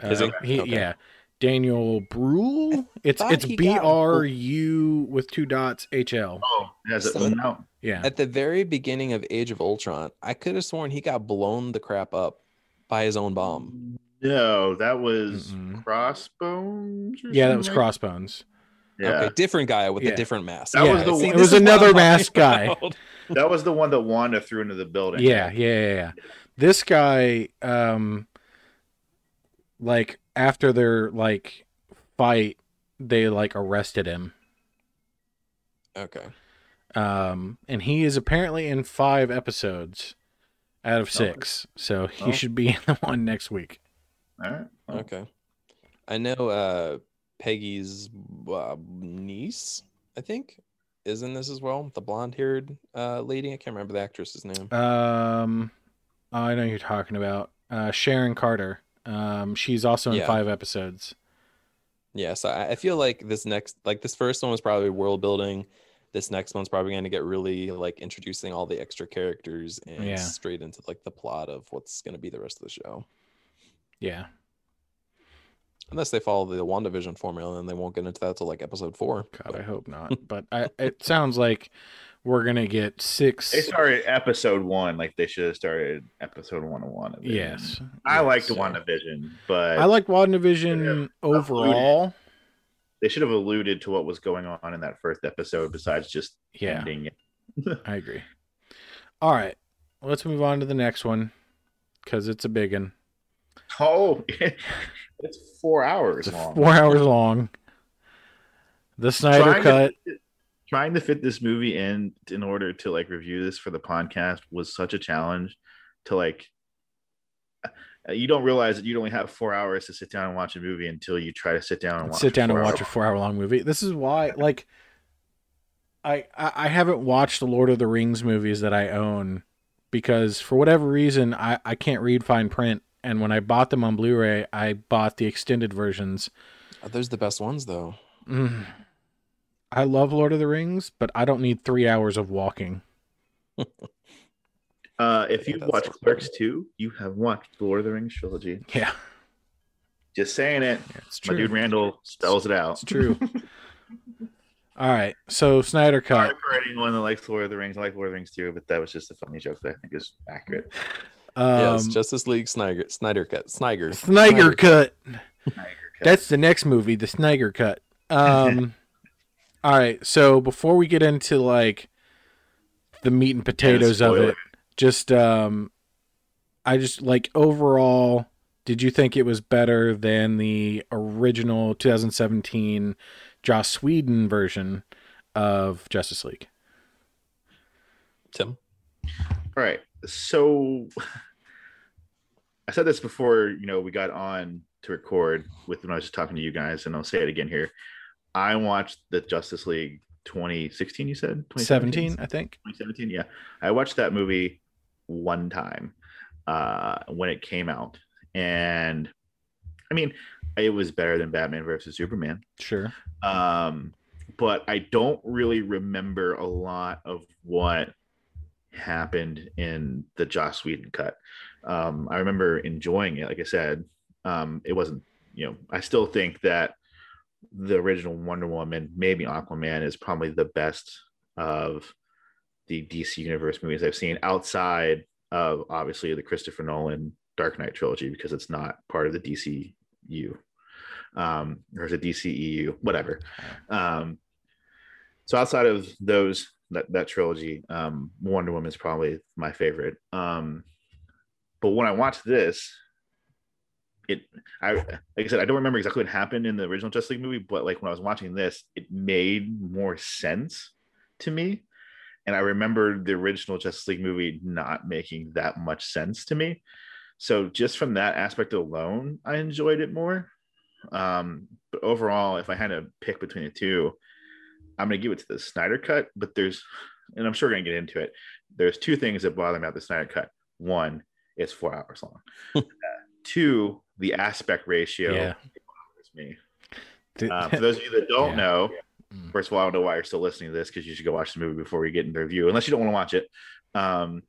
[SPEAKER 1] Uh,
[SPEAKER 3] Is he?
[SPEAKER 1] he
[SPEAKER 3] Okay.
[SPEAKER 1] Yeah, Daniel Brühl. It's
[SPEAKER 3] thought
[SPEAKER 1] it's
[SPEAKER 3] he
[SPEAKER 1] B
[SPEAKER 3] got-
[SPEAKER 1] R U with two dots H L.
[SPEAKER 2] oh, has it
[SPEAKER 3] So-
[SPEAKER 2] no.
[SPEAKER 1] Yeah,
[SPEAKER 3] at the very beginning of Age of Ultron I could have sworn he got blown the crap up by his own bomb
[SPEAKER 2] No, that was
[SPEAKER 1] Mm-mm.
[SPEAKER 2] Crossbones. or
[SPEAKER 1] yeah, that was
[SPEAKER 2] something?
[SPEAKER 1] Crossbones.
[SPEAKER 2] Yeah,
[SPEAKER 3] Okay, different guy with
[SPEAKER 1] Yeah.
[SPEAKER 3] a different mask.
[SPEAKER 2] That
[SPEAKER 1] Yeah,
[SPEAKER 2] was the
[SPEAKER 3] see,
[SPEAKER 2] one-
[SPEAKER 1] it was
[SPEAKER 3] this is what
[SPEAKER 1] another
[SPEAKER 3] I'm
[SPEAKER 1] guy.
[SPEAKER 2] that was the one that Wanda threw into the building.
[SPEAKER 1] Yeah, yeah, yeah, yeah. This guy, um, like after their like fight, they like arrested him.
[SPEAKER 3] Okay.
[SPEAKER 1] Um, and he is apparently in five episodes out of six, so he
[SPEAKER 2] Oh.
[SPEAKER 1] should be in the one next week.
[SPEAKER 2] All right. Well,
[SPEAKER 3] Okay. I know uh Peggy's uh, niece, I think. is in this as well. The blonde-haired uh, lady. I can't remember the actress's name.
[SPEAKER 1] Um, I know who you're talking about. Uh, Sharon Carter. Um, she's also in
[SPEAKER 3] Yeah.
[SPEAKER 1] five episodes.
[SPEAKER 3] Yeah, so I, feel like this next, like this first one was probably world building. This next one's probably going to get really like introducing all the extra characters and
[SPEAKER 1] Yeah.
[SPEAKER 3] straight into like the plot of what's going to be the rest of the show.
[SPEAKER 1] Yeah.
[SPEAKER 3] Unless they follow the WandaVision formula, and they won't get into that till like episode four.
[SPEAKER 1] God,
[SPEAKER 3] but-
[SPEAKER 1] I hope not. But I, it sounds like we're gonna get six.
[SPEAKER 2] They started episode one like they should have started episode one of one.
[SPEAKER 1] Yes.
[SPEAKER 2] I liked
[SPEAKER 1] yes.
[SPEAKER 2] WandaVision, but
[SPEAKER 1] I like WandaVision overall.
[SPEAKER 2] they should have alluded to what was going on in that first episode besides just
[SPEAKER 1] Yeah,
[SPEAKER 2] ending it.
[SPEAKER 1] I agree. All right, let's move on to the next one because it's a big one.
[SPEAKER 2] Oh, it's four hours
[SPEAKER 1] It's
[SPEAKER 2] long.
[SPEAKER 1] four hours long. The Snyder
[SPEAKER 2] Trying
[SPEAKER 1] Cut.
[SPEAKER 2] fit- trying to fit this movie in in order to like review this for the podcast was such a challenge to like uh, you don't realize that you only have four hours to sit down and watch a movie until you try to sit down and watch
[SPEAKER 1] sit down and
[SPEAKER 2] four
[SPEAKER 1] watch a four hour long movie. This is why, like, I, I I haven't watched the Lord of the Rings movies that I own because for whatever reason I I can't read fine print, and when I bought them on Blu-ray, I bought the extended versions.
[SPEAKER 3] Uh, Those are the best ones though.
[SPEAKER 1] Mm. I love Lord of the Rings, but I don't need three hours of walking.
[SPEAKER 2] Uh, if you
[SPEAKER 3] that's
[SPEAKER 2] watch
[SPEAKER 3] so
[SPEAKER 2] Clerks 2, you have watched the Lord of the Rings trilogy.
[SPEAKER 1] Yeah,
[SPEAKER 2] Just saying it.
[SPEAKER 1] it's true.
[SPEAKER 2] My dude Randall spells it out.
[SPEAKER 1] It's true. All right, so Snyder Cut.
[SPEAKER 2] Sorry
[SPEAKER 1] Cut.
[SPEAKER 2] for anyone that likes Lord of the Rings. I like Lord of the Rings too, but that was just a funny joke that I think is accurate.
[SPEAKER 1] Um,
[SPEAKER 3] yes, Justice League Snyder Snyder cut Snyder
[SPEAKER 1] Snyder Cut.
[SPEAKER 2] Snyder Cut.
[SPEAKER 1] That's the next movie, the Snyder Cut. Um, all right. So before we get into like the meat and potatoes of it, just um, I just like overall, did you think it was better than the original 2017 Joss Whedon version of Justice League?
[SPEAKER 3] Tim.
[SPEAKER 2] All right. So I said this before, you know, we got on to record with when I was just talking to you guys, and I'll say it again here. I watched the Justice League 2016, you said?
[SPEAKER 1] 17, I think.
[SPEAKER 2] 2017, yeah. I watched that movie one time uh, when it came out. And I mean, it was better than Batman versus Superman.
[SPEAKER 1] Sure.
[SPEAKER 2] um, but I don't really remember a lot of what happened in the Joss Whedon cut. Um, I remember enjoying it. Like I said, um, it wasn't. You know, I still think that the original Wonder Woman, maybe Aquaman, is probably the best of the DC Universe movies I've seen outside of obviously the Christopher Nolan Dark Knight trilogy because it's not part of the DCU um, or is it DCEU, whatever. Um, so outside of those that, that trilogy, um, Wonder Woman is probably my favorite. Um, but when I watched this, it I like I said, I don't remember exactly what happened in the original Justice League movie, but like when I was watching this, it made more sense to me. And I remember the original Justice League movie not making that much sense to me. So just from that aspect alone, I enjoyed it more. Um, but overall, if I had to pick between the two, I'm gonna give it to the Snyder cut. But there's, and I'm sure we're gonna get into it. There's two things that bother me about the Snyder cut. One, it's four hours long. Uh, two, the aspect ratio
[SPEAKER 1] Yeah.
[SPEAKER 2] bothers me. Uh, for those of you that don't
[SPEAKER 1] Yeah.
[SPEAKER 2] know,
[SPEAKER 1] Mm.
[SPEAKER 2] first of all, I don't know why you're still listening to this because you should go watch the movie before we get into review, unless you don't want to watch it. Um,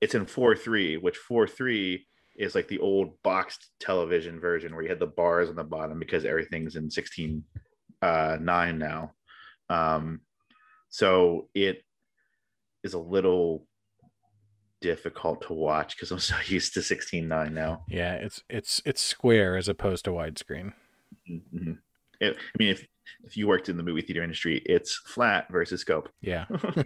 [SPEAKER 2] it's in 4 3, which 4 3 is like the old boxed television version where you had the bars on the bottom because everything's in 16 uh, 9 now. Um, so it is a little difficult to watch because I'm so used to 16:9 now.
[SPEAKER 1] yeah, it's it's it's square as opposed to widescreen.
[SPEAKER 2] Mhm. It- I mean, if if you worked in the movie theater industry, it's flat versus scope.
[SPEAKER 1] Yeah.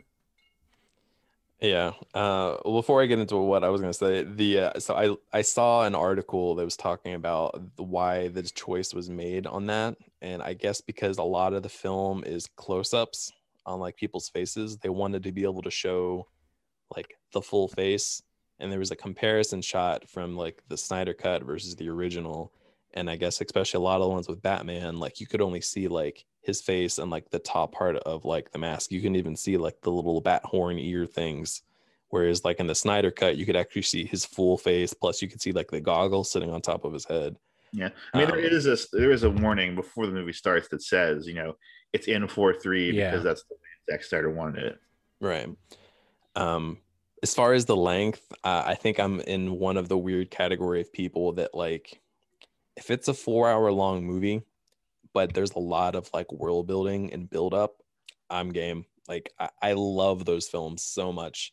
[SPEAKER 3] Yeah. Uh, before I get into what I was gonna say, the uh, so I I saw an article that was talking about why the choice was made on that, and I guess because a lot of the film is close-ups on like people's faces, they wanted to be able to show like the full face, and there was a comparison shot from like the Snyder cut versus the original, and I guess especially a lot of the ones with Batman, like you could only see like his face and like the top part of like the mask. You can even see like the little bat horn ear things. Whereas like in the Snyder cut, you could actually see his full face. Plus, you could see like the goggles sitting on top of his head.
[SPEAKER 2] Yeah, I mean,
[SPEAKER 3] Um,
[SPEAKER 2] there is a there is a warning before the movie starts that says, you know, it's in four three
[SPEAKER 1] Yeah.
[SPEAKER 2] because that's the way Zack Snyder wanted it.
[SPEAKER 3] Right. Um, as far as the length, uh, I think I'm in one of the weird category of people that like, if it's a four hour long movie, but there's a lot of like world building and build up, I'm game. Like I, I love those films so much.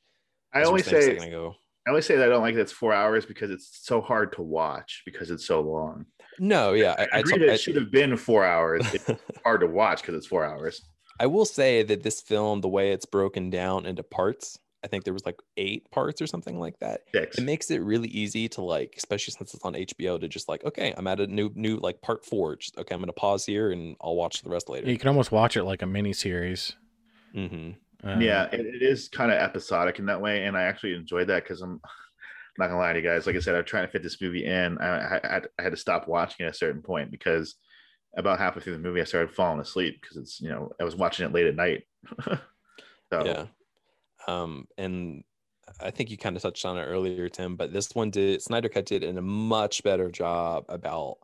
[SPEAKER 2] I
[SPEAKER 3] As you were
[SPEAKER 2] always say. I always say that I don't like that it's four hours because it's so hard to watch because it's so long.
[SPEAKER 3] No, yeah, I,
[SPEAKER 2] I,
[SPEAKER 3] I,
[SPEAKER 2] agree
[SPEAKER 3] t-
[SPEAKER 2] that it should have been four hours. It's hard to watch because it's four hours.
[SPEAKER 3] I will say that this film, the way it's broken down into parts, I think there was like eight parts or something like that.
[SPEAKER 2] Six.
[SPEAKER 3] It makes it really easy to like, especially since it's on HBO, to just like, okay, I'm at a new new like part four. Just okay, I'm gonna pause here and I'll watch the rest later.
[SPEAKER 1] You can almost watch it like a mini series.
[SPEAKER 3] hmm
[SPEAKER 1] Um,
[SPEAKER 2] yeah, it, it is kind of episodic in that way, and I actually enjoyed that because I'm not gonna lie to you guys. Like I said, I'm trying to fit this movie in. I, I, I- I had to stop watching at a certain point because about halfway through the movie, I started falling asleep because it's you know I was watching it late at night. so
[SPEAKER 3] Yeah. Um, and I think you kind of touched on it earlier, Tim, but this one did Snyder Cut did a much better job about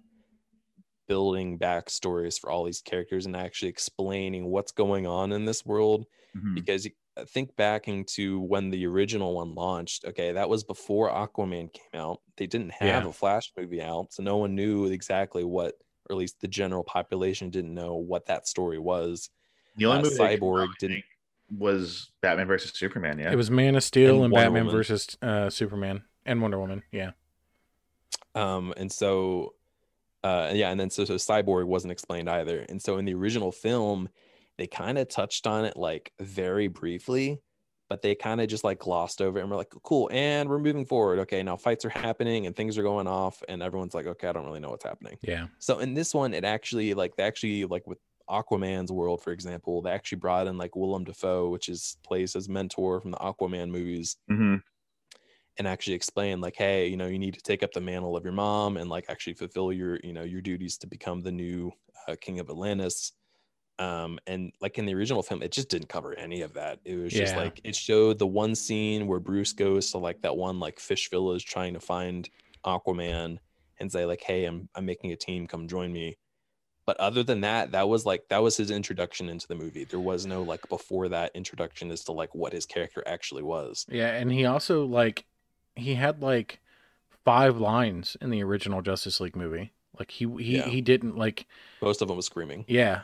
[SPEAKER 3] building backstories for all these characters and actually explaining what's going on in this world
[SPEAKER 2] mhm.
[SPEAKER 3] because you- think back into when the original one launched okay that was before aquaman came out they didn't have
[SPEAKER 1] Yeah.
[SPEAKER 3] a flash movie out so no one knew exactly what or at least the general population didn't know what that story was
[SPEAKER 2] the only
[SPEAKER 3] uh,
[SPEAKER 2] movie
[SPEAKER 3] Cyborg didn't-
[SPEAKER 2] think, was Batman versus Superman. Yeah,
[SPEAKER 1] It was Man of Steel
[SPEAKER 3] And
[SPEAKER 1] and, Batman
[SPEAKER 3] Woman.
[SPEAKER 1] versus uh, Superman and Wonder Woman. Yeah.
[SPEAKER 3] um and so uh yeah and then so, so cyborg wasn't explained either and so in the original film they kind of touched on it like very briefly but they kind of just like glossed over it and we're like cool and we're moving forward okay now fights are happening and things are going off and everyone's like okay i don't really know what's happening
[SPEAKER 1] Yeah.
[SPEAKER 3] so in this one it actually like they actually like with aquaman's world for example they actually brought in like willem dafoe which is plays as mentor from the aquaman movies
[SPEAKER 2] Mhm.
[SPEAKER 3] and actually explain like hey you know you need to take up the mantle of your mom and like actually fulfill your you know your duties to become the new uh, king of atlantis. Um and like in the original film it just didn't cover any of that. It was just like it showed the one scene where bruce goes to like that one like fish village trying to find aquaman and say like hey i'm i'm making a team come join me but other than that that was like that was his introduction into the movie there was no like before that introduction as to like what his character actually was
[SPEAKER 1] Yeah. And he also, like, he had like five lines in the original Justice League movie. Like, he, he,
[SPEAKER 3] Yeah.
[SPEAKER 1] he didn't, like,
[SPEAKER 3] most of them was screaming
[SPEAKER 1] Yeah.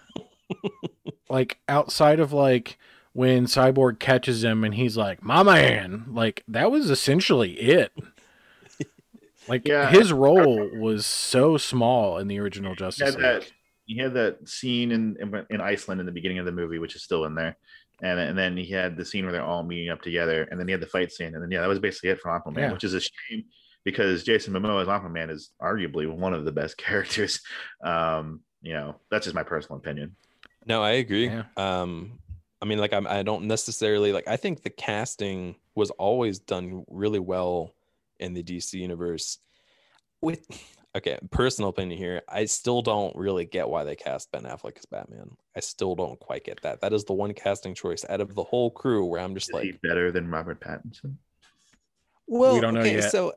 [SPEAKER 1] like outside of like when Cyborg catches him and he's like, "My man," like that was essentially it. Like
[SPEAKER 2] Yeah.
[SPEAKER 1] his role was so small in the original Justice
[SPEAKER 2] had
[SPEAKER 1] League.
[SPEAKER 2] that. He had that scene in, in in Iceland in the beginning of the movie, which is still in there, and and then he had the scene where they're all meeting up together, and then he had the fight scene, and then yeah, that was basically it for Aquaman,
[SPEAKER 1] Yeah.
[SPEAKER 2] which is a shame because Jason Momoa as Aquaman is arguably one of the best characters. Um, you know, that's just my personal opinion.
[SPEAKER 3] No, I agree.
[SPEAKER 1] Yeah.
[SPEAKER 3] Um, I mean, like I'm, I don't necessarily like. I think the casting was always done really well in the DC universe. With okay, personal opinion here, I still don't really get why they cast Ben Affleck as Batman. I still don't quite get that. That is the one casting choice out of the whole crew where I'm just
[SPEAKER 2] Is he
[SPEAKER 3] like,
[SPEAKER 2] better than Robert Pattinson?
[SPEAKER 3] well, we
[SPEAKER 1] don't know
[SPEAKER 3] okay,
[SPEAKER 1] yet.
[SPEAKER 3] so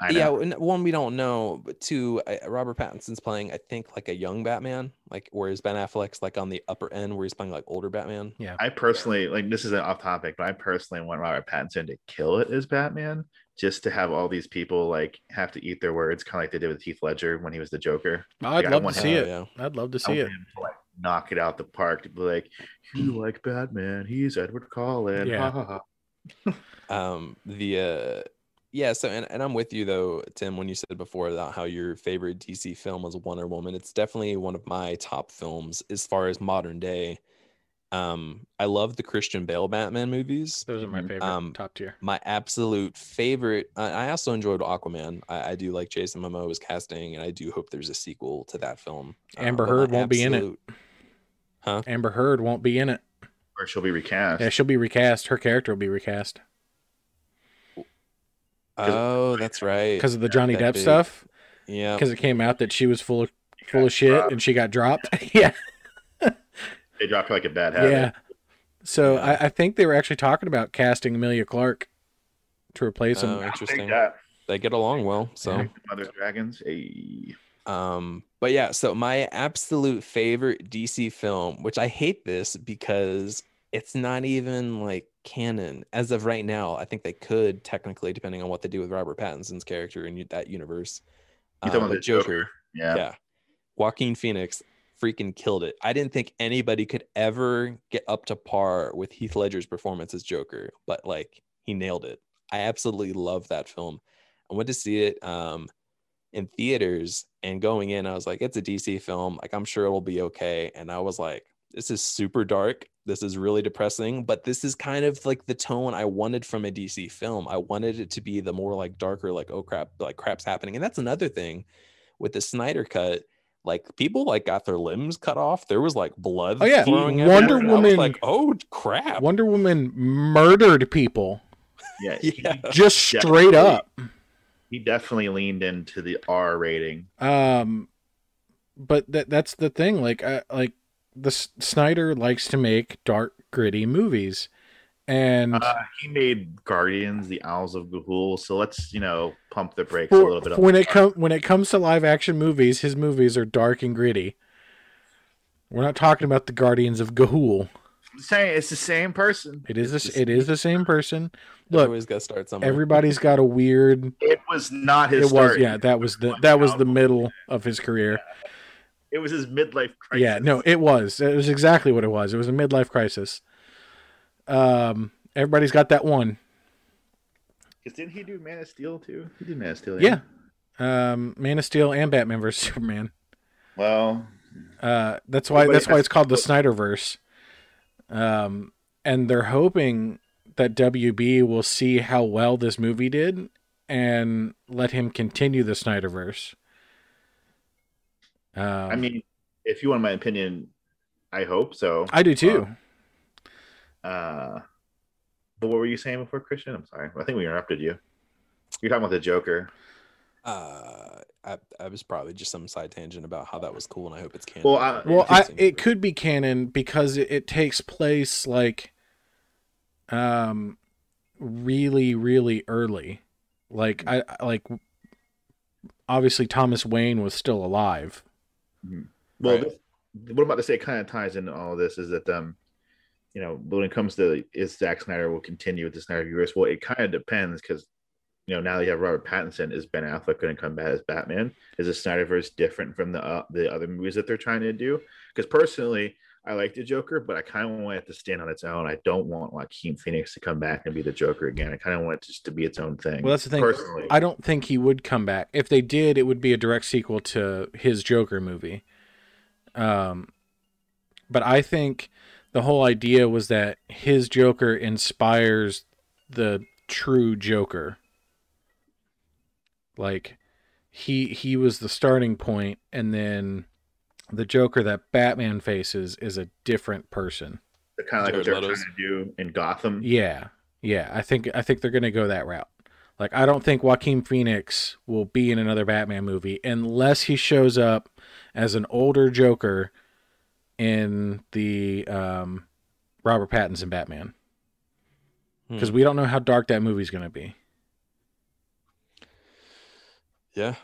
[SPEAKER 2] I
[SPEAKER 3] yeah,
[SPEAKER 2] know.
[SPEAKER 3] n- one we don't know, but two, I, Robert Pattinson's playing, I think, like a young Batman, like whereas Ben Affleck's like on the upper end where he's playing like older Batman.
[SPEAKER 2] Yeah, I personally like this is an off topic, but I personally want Robert Pattinson to kill it as Batman, just to have all these people like have to eat their words, kind of like they did with Heath Ledger when he was the Joker.
[SPEAKER 1] I'd
[SPEAKER 2] Yeah, I
[SPEAKER 1] love to see it.
[SPEAKER 3] Yeah.
[SPEAKER 1] I'd love to see it.
[SPEAKER 2] him to, like knock it out the park to be like, you like Batman? He's Edward Cullen.
[SPEAKER 1] Yeah.
[SPEAKER 2] Ha, ha, ha."
[SPEAKER 3] um the uh yeah so and, and i'm with you though tim when you said before about how your favorite dc film was wonder woman it's definitely one of my top films as far as modern day um i love the christian bale batman movies
[SPEAKER 1] Those are my
[SPEAKER 2] Mhm.
[SPEAKER 1] favorite,
[SPEAKER 3] Um,
[SPEAKER 1] top tier.
[SPEAKER 3] my absolute favorite I, I also enjoyed aquaman I, I do like jason momoa's casting and i do hope there's a sequel to that film Uh,
[SPEAKER 1] Amber
[SPEAKER 3] but
[SPEAKER 1] Heard won't be in it.
[SPEAKER 3] Huh?
[SPEAKER 1] Amber Heard won't be in it.
[SPEAKER 2] Or she'll be recast.
[SPEAKER 1] Yeah, she'll be recast. Her character will be recast
[SPEAKER 3] oh that's right
[SPEAKER 1] because of the Johnny
[SPEAKER 3] that
[SPEAKER 1] Depp
[SPEAKER 3] big.
[SPEAKER 1] stuff.
[SPEAKER 3] yeah
[SPEAKER 1] Because it came out that she was full of full of shit
[SPEAKER 2] dropped.
[SPEAKER 1] and she got dropped. yeah.
[SPEAKER 2] They dropped like a bad habit.
[SPEAKER 1] Yeah. So
[SPEAKER 3] Yeah.
[SPEAKER 1] I, I think they were actually talking about casting Emilia Clarke to replace him.
[SPEAKER 3] Oh, interesting.
[SPEAKER 2] that.
[SPEAKER 3] They get along well. So.
[SPEAKER 1] Yeah.
[SPEAKER 2] Mother Dragons. Hey.
[SPEAKER 3] Um, but yeah, so my absolute favorite DC film, which I hate this because it's not even like canon as of right now. I think they could technically, depending on what they do with Robert Pattinson's character in that universe.
[SPEAKER 2] You
[SPEAKER 3] Uh,
[SPEAKER 2] talking about the Joker?
[SPEAKER 3] Joker,
[SPEAKER 2] Yeah.
[SPEAKER 3] yeah, Joaquin Phoenix freaking killed it. I didn't think anybody could ever get up to par with Heath Ledger's performance as Joker, but like he nailed it. I absolutely love that film. I went to see it um, in theaters, and going in, I was like, it's a DC film. Like I'm sure it'll be okay. And I was like, this is super dark. This is really depressing, but this is kind of like the tone I wanted from a DC film. I wanted it to be the more like darker, like oh crap, like crap's happening. And that's another thing with the Snyder cut. Like people like got their limbs cut off. There was like blood.
[SPEAKER 1] Oh, yeah.
[SPEAKER 3] flowing
[SPEAKER 1] Wonder
[SPEAKER 3] everywhere, and I was
[SPEAKER 1] Woman-
[SPEAKER 3] like, oh crap.
[SPEAKER 1] Wonder Woman murdered people
[SPEAKER 2] Yeah.
[SPEAKER 3] Yeah.
[SPEAKER 1] just straight
[SPEAKER 2] Definitely.
[SPEAKER 1] up.
[SPEAKER 2] He definitely leaned into the R rating.
[SPEAKER 1] Um, but that that's the thing. Like, uh, like the S- Snyder likes to make dark, gritty movies, and
[SPEAKER 2] Uh, he made Guardians, the Owls of Ga'Hoole. So let's, you know, pump the brakes a little bit.
[SPEAKER 1] when it comes when it comes to live action movies, his movies are dark and gritty. We're not talking about the Guardians of Ga'Hoole.
[SPEAKER 2] I'm saying it's the same person.
[SPEAKER 1] It is
[SPEAKER 2] It's
[SPEAKER 1] this.
[SPEAKER 2] the
[SPEAKER 1] It is the same person. Look,
[SPEAKER 3] Everybody's got to start somewhere.
[SPEAKER 1] everybody's got a weird.
[SPEAKER 2] It was not his
[SPEAKER 1] It was
[SPEAKER 2] start.
[SPEAKER 1] yeah. That was the that was the middle of his career.
[SPEAKER 2] It was his midlife crisis.
[SPEAKER 1] Yeah, no, it was. It was exactly what it was. It was a midlife crisis. Um, everybody's got that one.
[SPEAKER 2] Because didn't he do Man of Steel too? He did Man of Steel.
[SPEAKER 1] Yeah. Um, Man of Steel and Batman vs Superman.
[SPEAKER 2] Well,
[SPEAKER 1] Uh, that's why that's why it's called the Snyderverse. Um, and they're hoping that WB will see how well this movie did and let him continue the Snyderverse. Um,
[SPEAKER 2] I mean, if you want my opinion, I hope so.
[SPEAKER 1] I do too.
[SPEAKER 2] Uh, but what were you saying before, Christian? I'm sorry. I think we interrupted you. You're talking about the Joker.
[SPEAKER 3] Uh, I, I was probably just some side tangent about how that was cool, and I hope it's canon.
[SPEAKER 2] Well, I-
[SPEAKER 1] Well, I, it could be canon because it, it takes place like, um, really, really early. Like I I- like, obviously Thomas Wayne was still alive.
[SPEAKER 2] Well,
[SPEAKER 3] Right.
[SPEAKER 2] this- what I'm about to say kind of ties into all this is that um, you know, when it comes to is Zack Snyder will continue with the Snyder universe, well, it kind of depends because you know now that you have Robert Pattinson, is Ben Affleck going to come back as Batman? Is the Snyderverse different from the uh, the other movies that they're trying to do? Because personally, I like the Joker, but I kind of want it to stand on its own. I don't want Joaquin Phoenix to come back and be the Joker again. I kind of want it just to be its own thing.
[SPEAKER 1] Well, that's the thing.
[SPEAKER 2] Personally,
[SPEAKER 1] I don't think he would come back. If they did, it would be a direct sequel to his Joker movie. Um, but I think the whole idea was that his Joker inspires the true Joker. Like he he was the starting point, and then the Joker that Batman faces is a different person.
[SPEAKER 2] kind of like what
[SPEAKER 3] Jared
[SPEAKER 2] they're
[SPEAKER 3] Leto's.
[SPEAKER 2] trying to do in Gotham.
[SPEAKER 1] Yeah, yeah. I think I think they're gonna go that route. Like I don't think Joaquin Phoenix will be in another Batman movie unless he shows up as an older Joker in the um, Robert Pattinson Batman
[SPEAKER 3] Hmm.
[SPEAKER 1] because we don't know how dark that movie's gonna be.
[SPEAKER 3] yeah.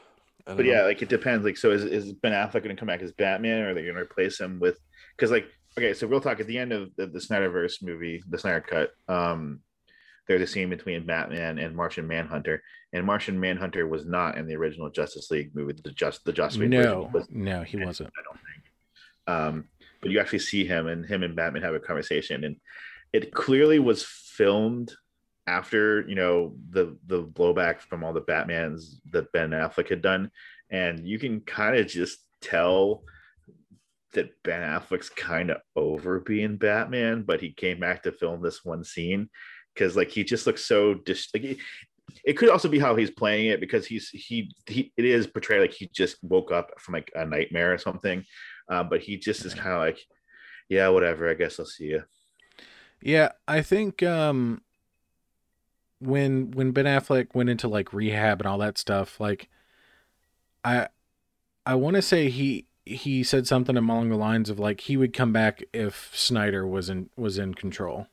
[SPEAKER 2] But
[SPEAKER 3] know.
[SPEAKER 2] yeah, like it depends. Like, so is, is Ben Affleck going to come back as Batman, or are they going to replace him with? Because like, okay, so real talk. At the end of the, the Snyderverse movie, the Snyder Cut, um, there's a scene between Batman and Martian Manhunter, and Martian Manhunter was not in the original Justice League movie. The just the Joss Whedon version
[SPEAKER 1] No,
[SPEAKER 2] was,
[SPEAKER 1] no, he wasn't.
[SPEAKER 2] I don't think. Um, but you actually see him and him and Batman have a conversation, and it clearly was filmed after you know the the blowback from all the Batmans that Ben Affleck had done, and you can kind of just tell that Ben Affleck's kind of over being Batman, but he came back to film this one scene because like he just looks so dis- like he- it could also be how he's playing it because he's he he it is portrayed like he just woke up from like a nightmare or something uh, but he just is kind of like yeah whatever i guess i'll see you
[SPEAKER 1] Yeah, I think um when when Ben Affleck went into like rehab and all that stuff, like I I want to say he he said something along the lines of like he would come back if Snyder was in was in control.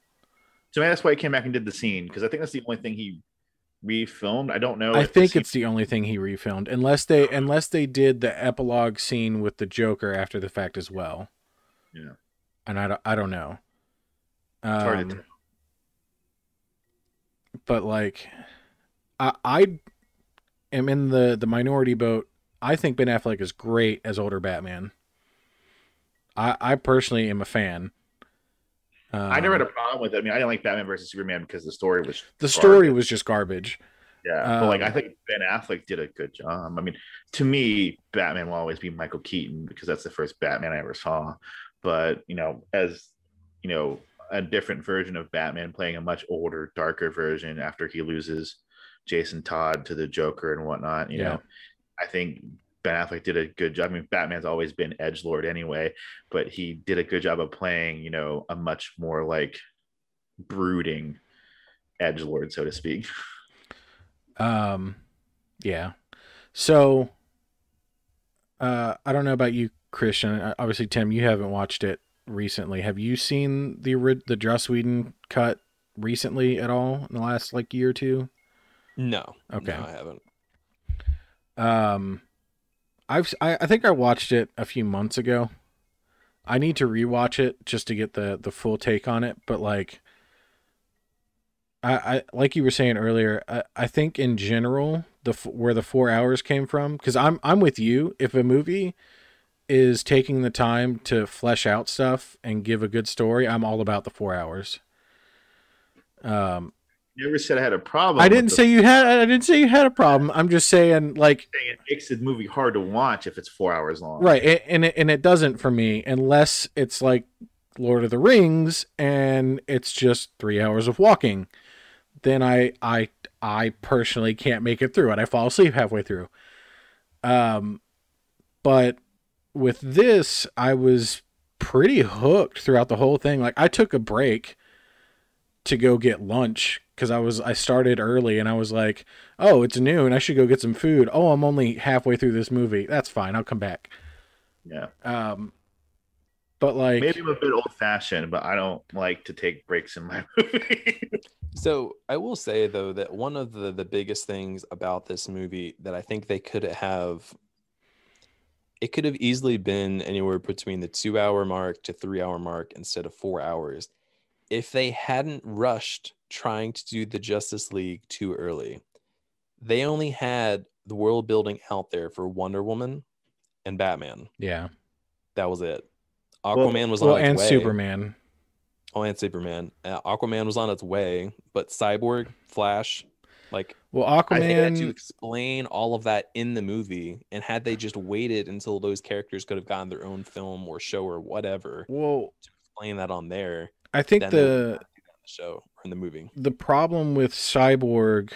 [SPEAKER 2] So that's why he came back and did the scene because I think that's the only thing he refilmed. I don't know.
[SPEAKER 1] I
[SPEAKER 2] if
[SPEAKER 1] think it's the only thing he refilmed, unless they unless they did the epilogue scene with the Joker after the fact as well.
[SPEAKER 2] Yeah.
[SPEAKER 1] and I don't, I don't know. Um, but like, I I am in the the minority boat. I think Ben Affleck is great as older Batman. I I personally am a fan.
[SPEAKER 2] I never had
[SPEAKER 1] Um,
[SPEAKER 2] a problem with it. I mean, I didn't like Batman versus Superman because the story was
[SPEAKER 1] the story
[SPEAKER 2] garbage.
[SPEAKER 1] was just garbage.
[SPEAKER 2] Yeah, but like I
[SPEAKER 1] Um,
[SPEAKER 2] think Ben Affleck did a good job. I mean, to me, Batman will always be Michael Keaton because that's the first Batman I ever saw. But you know, as you know, a different version of Batman playing a much older, darker version after he loses Jason Todd to the Joker and whatnot. You
[SPEAKER 1] Yeah.
[SPEAKER 2] know, I think Ben Affleck did a good job. I mean, Batman's always been edge lord anyway, but he did a good job of playing, you know, a much more like brooding edge lord, so to speak.
[SPEAKER 1] Um, yeah. So, uh, I don't know about you, Christian. Uh, Obviously, Tim, you haven't watched it recently. Have you seen the ori- the Joss Whedon cut recently at all in the last like year or two?
[SPEAKER 3] No.
[SPEAKER 1] Okay.
[SPEAKER 3] No, I haven't.
[SPEAKER 1] Um, I've I, I think I watched it a few months ago. I need to rewatch it just to get the the full take on it. But like, I I like you were saying earlier. I, I think in general the where the four hours came from because I'm I'm with you. If a movie is taking the time to flesh out stuff and give a good story, I'm all about the four hours. Um,
[SPEAKER 2] Never said I had a problem.
[SPEAKER 1] I didn't
[SPEAKER 2] the
[SPEAKER 1] say you had. I didn't say you had a problem. I'm just saying, like.
[SPEAKER 2] It makes the movie hard to watch if it's four hours long.
[SPEAKER 1] right, a- and it, and it doesn't for me unless it's like Lord of the Rings and it's just three hours of walking. Then I I I personally can't make it through it. I fall asleep halfway through. Um, but with this, I was pretty hooked throughout the whole thing. Like I took a break to go get lunch because I was I started early and I was like, oh, it's noon. I should go get some food. Oh, I'm only halfway through this movie. That's fine. I'll come back.
[SPEAKER 2] Yeah.
[SPEAKER 1] Um, but like,
[SPEAKER 2] Maybe I'm a bit old fashioned, but I don't like to take breaks in my movie.
[SPEAKER 3] So I will say though that one of the the biggest things about this movie that I think they could have it could have easily been anywhere between the 2 hour mark to 3 hour mark instead of 4 hours if they hadn't rushed trying to do the Justice League too early. They only had the world building out there for Wonder Woman and Batman.
[SPEAKER 1] yeah.
[SPEAKER 3] That was it. Aquaman was on
[SPEAKER 1] Well,
[SPEAKER 3] its
[SPEAKER 1] and
[SPEAKER 3] way.
[SPEAKER 1] Superman.
[SPEAKER 3] Oh, and Superman. Uh, Aquaman was on its way, but Cyborg, Flash, like
[SPEAKER 1] Well,
[SPEAKER 3] I think they had to explain all of that in the movie. And had they just waited until those characters could have gotten their own film or show or whatever
[SPEAKER 1] Well,
[SPEAKER 3] to explain that on there,
[SPEAKER 1] I think
[SPEAKER 3] then they would
[SPEAKER 1] the
[SPEAKER 3] not do that in the show or in the movie.
[SPEAKER 1] the problem with Cyborg,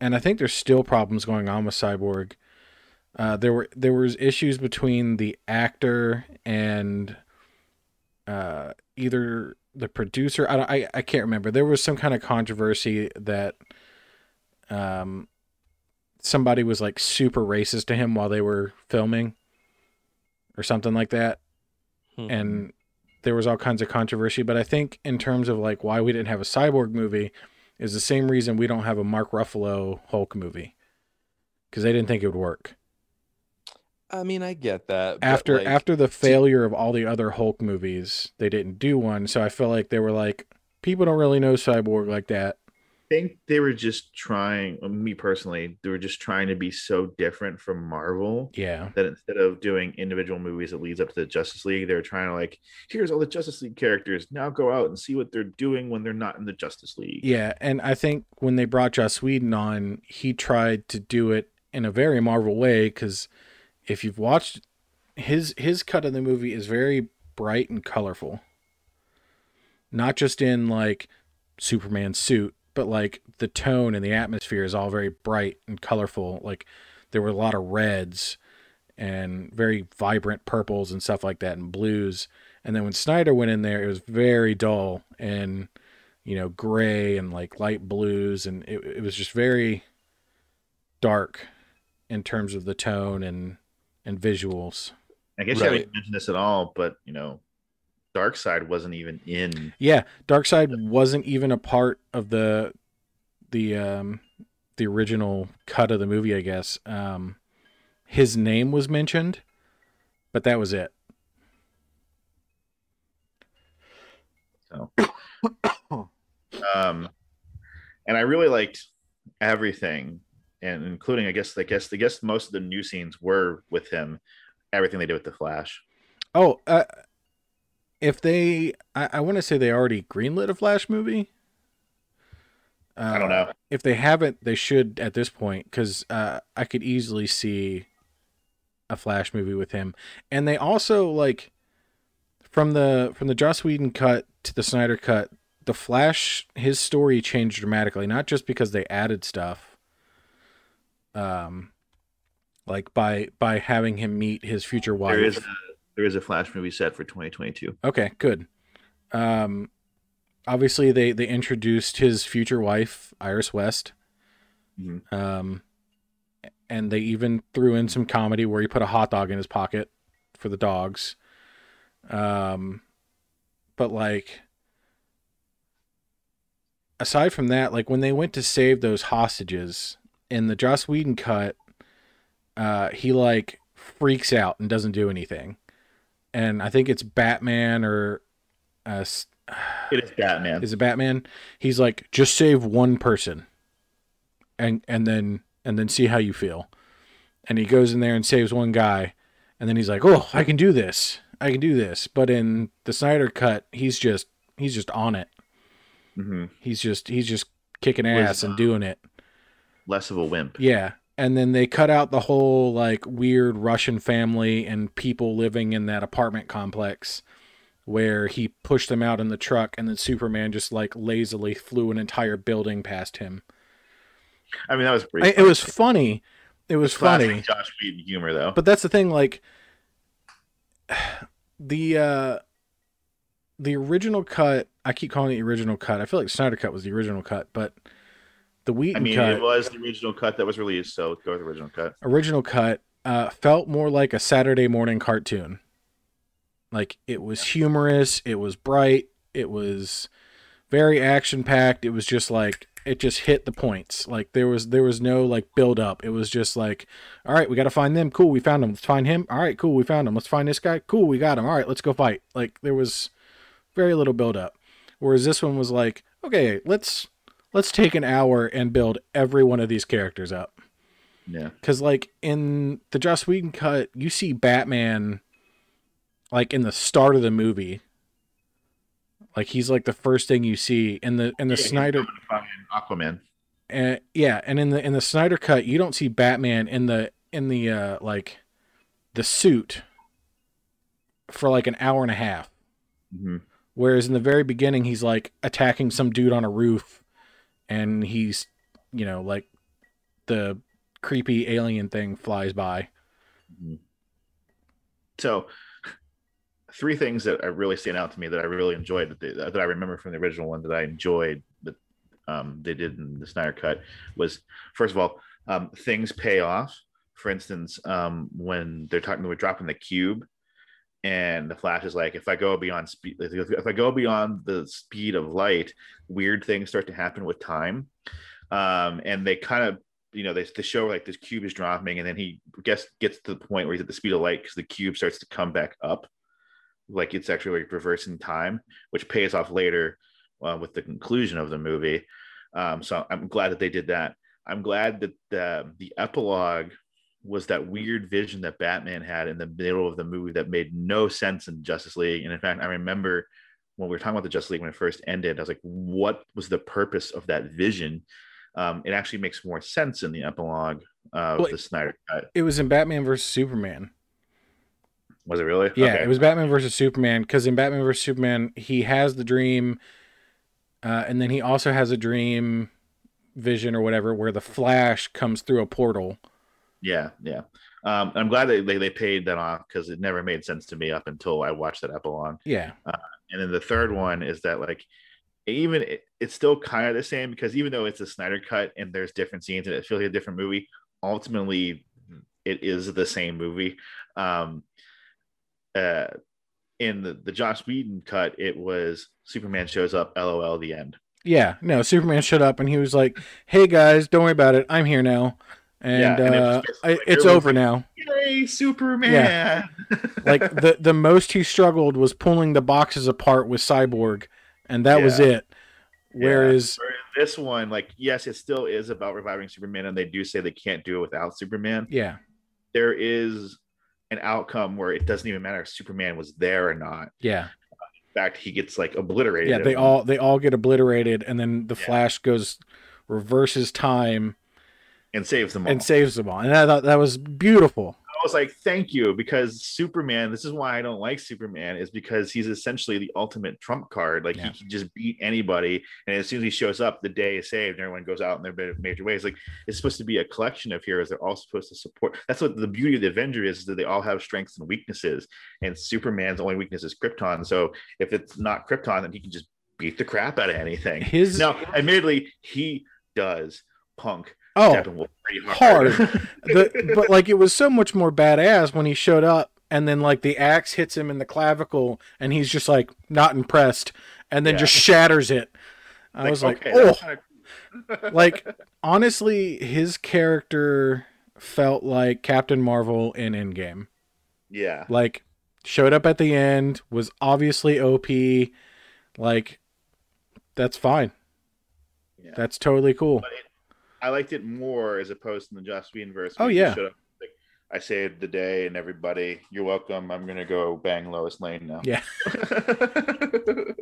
[SPEAKER 1] and I think there's still problems going on with Cyborg. Uh, there were there was issues between the actor and uh, either the producer. I, I I can't remember. There was some kind of controversy that um somebody was like super racist to him while they were filming, or something like that
[SPEAKER 3] Hmm.
[SPEAKER 1] and there was all kinds of controversy. But I think in terms of like why we didn't have a cyborg movie is the same reason we don't have a Mark Ruffalo Hulk movie because they didn't think it would work.
[SPEAKER 3] I mean, I get that.
[SPEAKER 1] After
[SPEAKER 3] like,
[SPEAKER 1] after the failure of all the other Hulk movies, they didn't do one. So I feel like they were like, people don't really know cyborg like that.
[SPEAKER 2] I think they were just trying, uh, me personally, they were just trying to be so different from Marvel
[SPEAKER 1] Yeah,
[SPEAKER 2] that instead of doing individual movies that leads up to the Justice League, they were trying to like, here's all the Justice League characters. Now go out and see what they're doing when they're not in the Justice League.
[SPEAKER 1] yeah, and I think when they brought Joss Whedon on, he tried to do it in a very Marvel way because if you've watched his his cut of the movie is very bright and colorful. Not just in like Superman's suit, but like the tone and the atmosphere is all very bright and colorful. Like there were a lot of reds and very vibrant purples and stuff like that and blues. And then when Snyder went in there, it was very dull and you know gray and like light blues and it, it was just very dark in terms of the tone and and visuals.
[SPEAKER 2] I guess you
[SPEAKER 3] Right.
[SPEAKER 2] haven't mentioned this at all, but you know, Darkseid wasn't even in.
[SPEAKER 1] Yeah, Darkseid wasn't even a part of the the um the original cut of the movie, I guess. Um his name was mentioned, but that was it.
[SPEAKER 2] So, um, and I really liked everything, and including, I guess, I guess, I guess most of the new scenes were with him. Everything they did with the Flash.
[SPEAKER 1] Oh, uh, if they, I, I want to say they already greenlit a Flash movie. Uh,
[SPEAKER 2] I don't know.
[SPEAKER 1] If they haven't, they should at this point because uh, I could easily see a Flash movie with him. And they also like from the from the Joss Whedon cut to the Snyder cut, the Flash his story changed dramatically. Not just because they added stuff, um, like by by having him meet his future wife.
[SPEAKER 2] There is a, there is a Flash movie set for 2022.
[SPEAKER 1] Okay, good. Um, obviously they they introduced his future wife, Iris West.
[SPEAKER 2] Mhm.
[SPEAKER 1] Um, and they even threw in some comedy where he put a hot dog in his pocket for the dogs. Um, but like, aside from that, like when they went to save those hostages in the Joss Whedon cut, uh, he like freaks out and doesn't do anything. And I think it's Batman or uh,
[SPEAKER 2] It is Batman.
[SPEAKER 1] is it Batman? He's like, just save one person, and and then and then see how you feel. And he goes in there and saves one guy, and then he's like, oh, I can do this, I can do this. But in the Snyder cut, he's just he's just on it.
[SPEAKER 2] hmm
[SPEAKER 1] He's just he's just kicking ass and
[SPEAKER 2] uh,
[SPEAKER 1] doing it.
[SPEAKER 2] Less of a wimp.
[SPEAKER 1] Yeah. And then they cut out the whole like weird Russian family and people living in that apartment complex where he pushed them out in the truck and then Superman just like lazily flew an entire building past him.
[SPEAKER 2] I mean, that was pretty.
[SPEAKER 1] I, it was funny. It was funny.
[SPEAKER 2] Joss Whedon humor, though.
[SPEAKER 1] But that's the thing like the uh the original cut, I keep calling it the original cut. I feel like Snyder cut was the original cut, but the Whedon
[SPEAKER 2] I mean,
[SPEAKER 1] cut
[SPEAKER 2] it was the original cut that was released, so go with the original cut.
[SPEAKER 1] original cut uh, felt more like a Saturday morning cartoon. Like it was humorous, it was bright, it was very action packed. It was just like it just hit the points. Like there was there was no like build up. It was just like, all right, we got to find them. Cool, we found them. Let's find him. All right, cool, we found him. Let's find this guy. Cool, we got him. All right, let's go fight. Like there was very little build up. Whereas this one was like, okay, let's let's take an hour and build every one of these characters up.
[SPEAKER 2] Yeah.
[SPEAKER 1] Because like in the Joss Whedon cut, you see Batman like in the start of the movie. Like he's like the first thing you see in the in the
[SPEAKER 2] Yeah,
[SPEAKER 1] Snyder
[SPEAKER 2] Aquaman.
[SPEAKER 1] and yeah, and in the in the Snyder cut, you don't see Batman in the in the uh like the suit for like an hour and a half.
[SPEAKER 2] hmm
[SPEAKER 1] Whereas in the very beginning, he's like attacking some dude on a roof, and he's, you know, like the creepy alien thing flies by.
[SPEAKER 2] So, three things that are really stand out to me that I really enjoyed that, they, that I remember from the original one that I enjoyed that um, they did in the Snyder cut was first of all, um, things pay off. For instance, um, when they're talking, we're dropping the cube, and the Flash is like, if I go beyond speed, if I go beyond the speed of light, weird things start to happen with time. Um, and they kind of you know, they, they show like this cube is dropping, and then he gets gets to the point where he's at the speed of light because the cube starts to come back up, like it's actually like reversing time, which pays off later uh, with the conclusion of the movie. Um, so I'm glad that they did that. I'm glad that the the epilogue was that weird vision that Batman had in the middle of the movie that made no sense in Justice League. And in fact, I remember when we were talking about the Justice League when it first ended, I was like, what was the purpose of that vision? Um, it actually makes more sense in the epilogue of
[SPEAKER 1] Well,
[SPEAKER 2] the Snyder cut.
[SPEAKER 1] It was in Batman versus Superman.
[SPEAKER 2] Was it really?
[SPEAKER 1] Yeah,
[SPEAKER 2] Okay.
[SPEAKER 1] it was Batman versus Superman because in Batman versus Superman, he has the dream, uh, and then he also has a dream vision or whatever where the Flash comes through a portal.
[SPEAKER 2] Yeah, yeah. Um, I'm glad they, they, they paid that off because it never made sense to me up until I watched that epilogue.
[SPEAKER 1] Yeah,
[SPEAKER 2] And then the third one is that like even it, it's still kind of the same because even though it's a Snyder cut and there's different scenes and it feels like a different movie, ultimately it is the same movie. Um, uh, in the the Joss Whedon cut, it was Superman shows up, LOL, the end.
[SPEAKER 1] Yeah, no, Superman showed up and he was like, "Hey guys, don't worry about it. I'm here now." And,
[SPEAKER 2] Yeah, and
[SPEAKER 1] uh,
[SPEAKER 2] just
[SPEAKER 1] I,
[SPEAKER 2] like,
[SPEAKER 1] it's over
[SPEAKER 2] like,
[SPEAKER 1] now.
[SPEAKER 2] Yay, Superman!
[SPEAKER 1] like the the most he struggled was pulling the boxes apart with Cyborg, and that was it. Whereas,
[SPEAKER 2] this one, like, yes, it still is about reviving Superman, and they do say they can't do it without Superman.
[SPEAKER 1] yeah,
[SPEAKER 2] There is an outcome where it doesn't even matter if Superman was there or not.
[SPEAKER 1] yeah,
[SPEAKER 2] In fact, he gets like obliterated.
[SPEAKER 1] yeah, they all they all get obliterated, and then the
[SPEAKER 2] Yeah.
[SPEAKER 1] Flash goes reverses time
[SPEAKER 2] and saves them all.
[SPEAKER 1] and saves them all, and I thought that was beautiful.
[SPEAKER 2] I was like, thank you, because Superman, this is why I don't like Superman, is because he's essentially the ultimate trump card. Like
[SPEAKER 1] Yeah.
[SPEAKER 2] he can just beat anybody. And as soon as he shows up, the day is saved, and everyone goes out in their bit- major ways. Like it's supposed to be a collection of heroes. They're all supposed to support. That's what the beauty of the Avenger is, is that they all have strengths and weaknesses. And Superman's only weakness is Krypton. So if it's not Krypton, then he can just beat the crap out of anything.
[SPEAKER 1] His
[SPEAKER 2] Now, admittedly, he does punk
[SPEAKER 1] oh,
[SPEAKER 2] pretty hard.
[SPEAKER 1] the, but like it was so much more badass when he showed up and then like the axe hits him in the clavicle and he's just like not impressed and then
[SPEAKER 2] Yeah.
[SPEAKER 1] just shatters it i was like
[SPEAKER 2] okay,
[SPEAKER 1] oh like honestly his character felt like captain marvel in endgame
[SPEAKER 2] yeah.
[SPEAKER 1] like showed up at the end was obviously op like that's fine
[SPEAKER 2] Yeah.
[SPEAKER 1] that's totally cool
[SPEAKER 2] But it, I liked it more as opposed to the Joss Whedon verse.
[SPEAKER 1] Oh, yeah.
[SPEAKER 2] showed up, like, I saved the day and everybody, you're welcome. I'm gonna go bang Lois Lane now.
[SPEAKER 1] Yeah.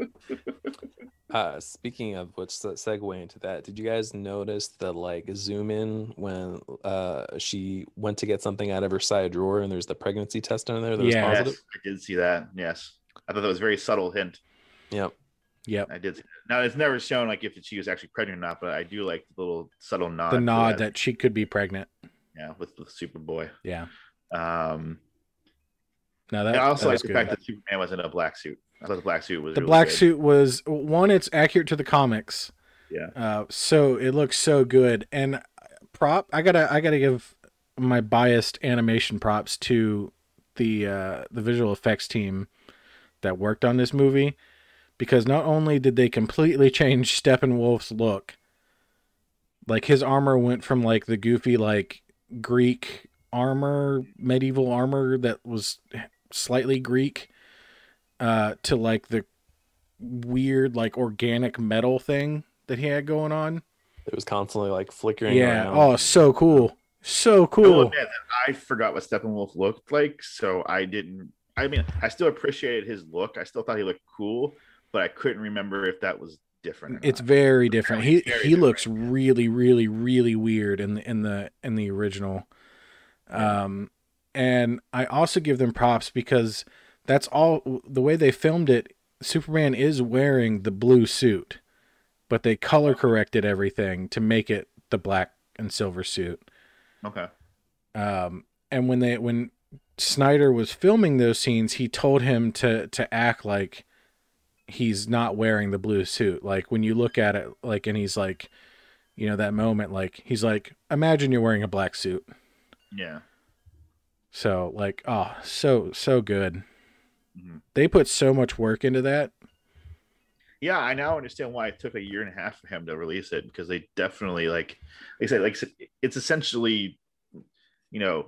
[SPEAKER 3] Uh, speaking of which, se- segue into that, did you guys notice the like zoom in when uh she went to get something out of her side drawer and there's the pregnancy test in there that was
[SPEAKER 1] Yeah.
[SPEAKER 3] positive?
[SPEAKER 2] yes, I did see that. Yes, I thought that was a very subtle hint.
[SPEAKER 3] Yep.
[SPEAKER 1] yep
[SPEAKER 2] I did. That. Now it's never shown like if she was actually pregnant or not, but I do like the little subtle nod.
[SPEAKER 1] the nod that she could be pregnant
[SPEAKER 2] yeah, with the Superboy.
[SPEAKER 1] yeah
[SPEAKER 2] Um,
[SPEAKER 1] no that,
[SPEAKER 2] I also
[SPEAKER 1] that
[SPEAKER 2] like the
[SPEAKER 1] good.
[SPEAKER 2] fact that Superman was in a black suit. I thought the black suit was
[SPEAKER 1] the
[SPEAKER 2] really
[SPEAKER 1] black
[SPEAKER 2] good.
[SPEAKER 1] suit was one it's accurate to the comics
[SPEAKER 2] Yeah.
[SPEAKER 1] uh so it looks so good and prop i gotta i gotta give my biased animation props to the uh the visual effects team that worked on this movie because not only did they completely change steppenwolf's look like his armor went from like the goofy like greek armor medieval armor that was slightly greek uh to like the weird like organic metal thing that he had going on
[SPEAKER 3] It was constantly like flickering.
[SPEAKER 1] yeah
[SPEAKER 3] around.
[SPEAKER 1] oh so cool so cool
[SPEAKER 2] I forgot what Steppenwolf looked like, so I didn't. I mean, I still appreciated his look. I still thought he looked cool, but I couldn't remember if that was different.
[SPEAKER 1] it's very different. he
[SPEAKER 2] Very
[SPEAKER 1] he looks really really really weird in the in the in the original. Um and i also give them props because that's all the way they filmed it superman is wearing the blue suit but they color corrected everything to make it the black and silver suit.
[SPEAKER 2] Okay.
[SPEAKER 1] um and when they when snyder was filming those scenes he told him to to act like he's not wearing the blue suit like when you look at it like and he's like you know that moment like he's like imagine you're wearing a black suit
[SPEAKER 2] Yeah.
[SPEAKER 1] so like oh so so good
[SPEAKER 2] Mhm.
[SPEAKER 1] they put so much work into that
[SPEAKER 2] Yeah, I now understand why it took a year and a half for him to release it because they definitely like, like I said, like it's essentially, you know,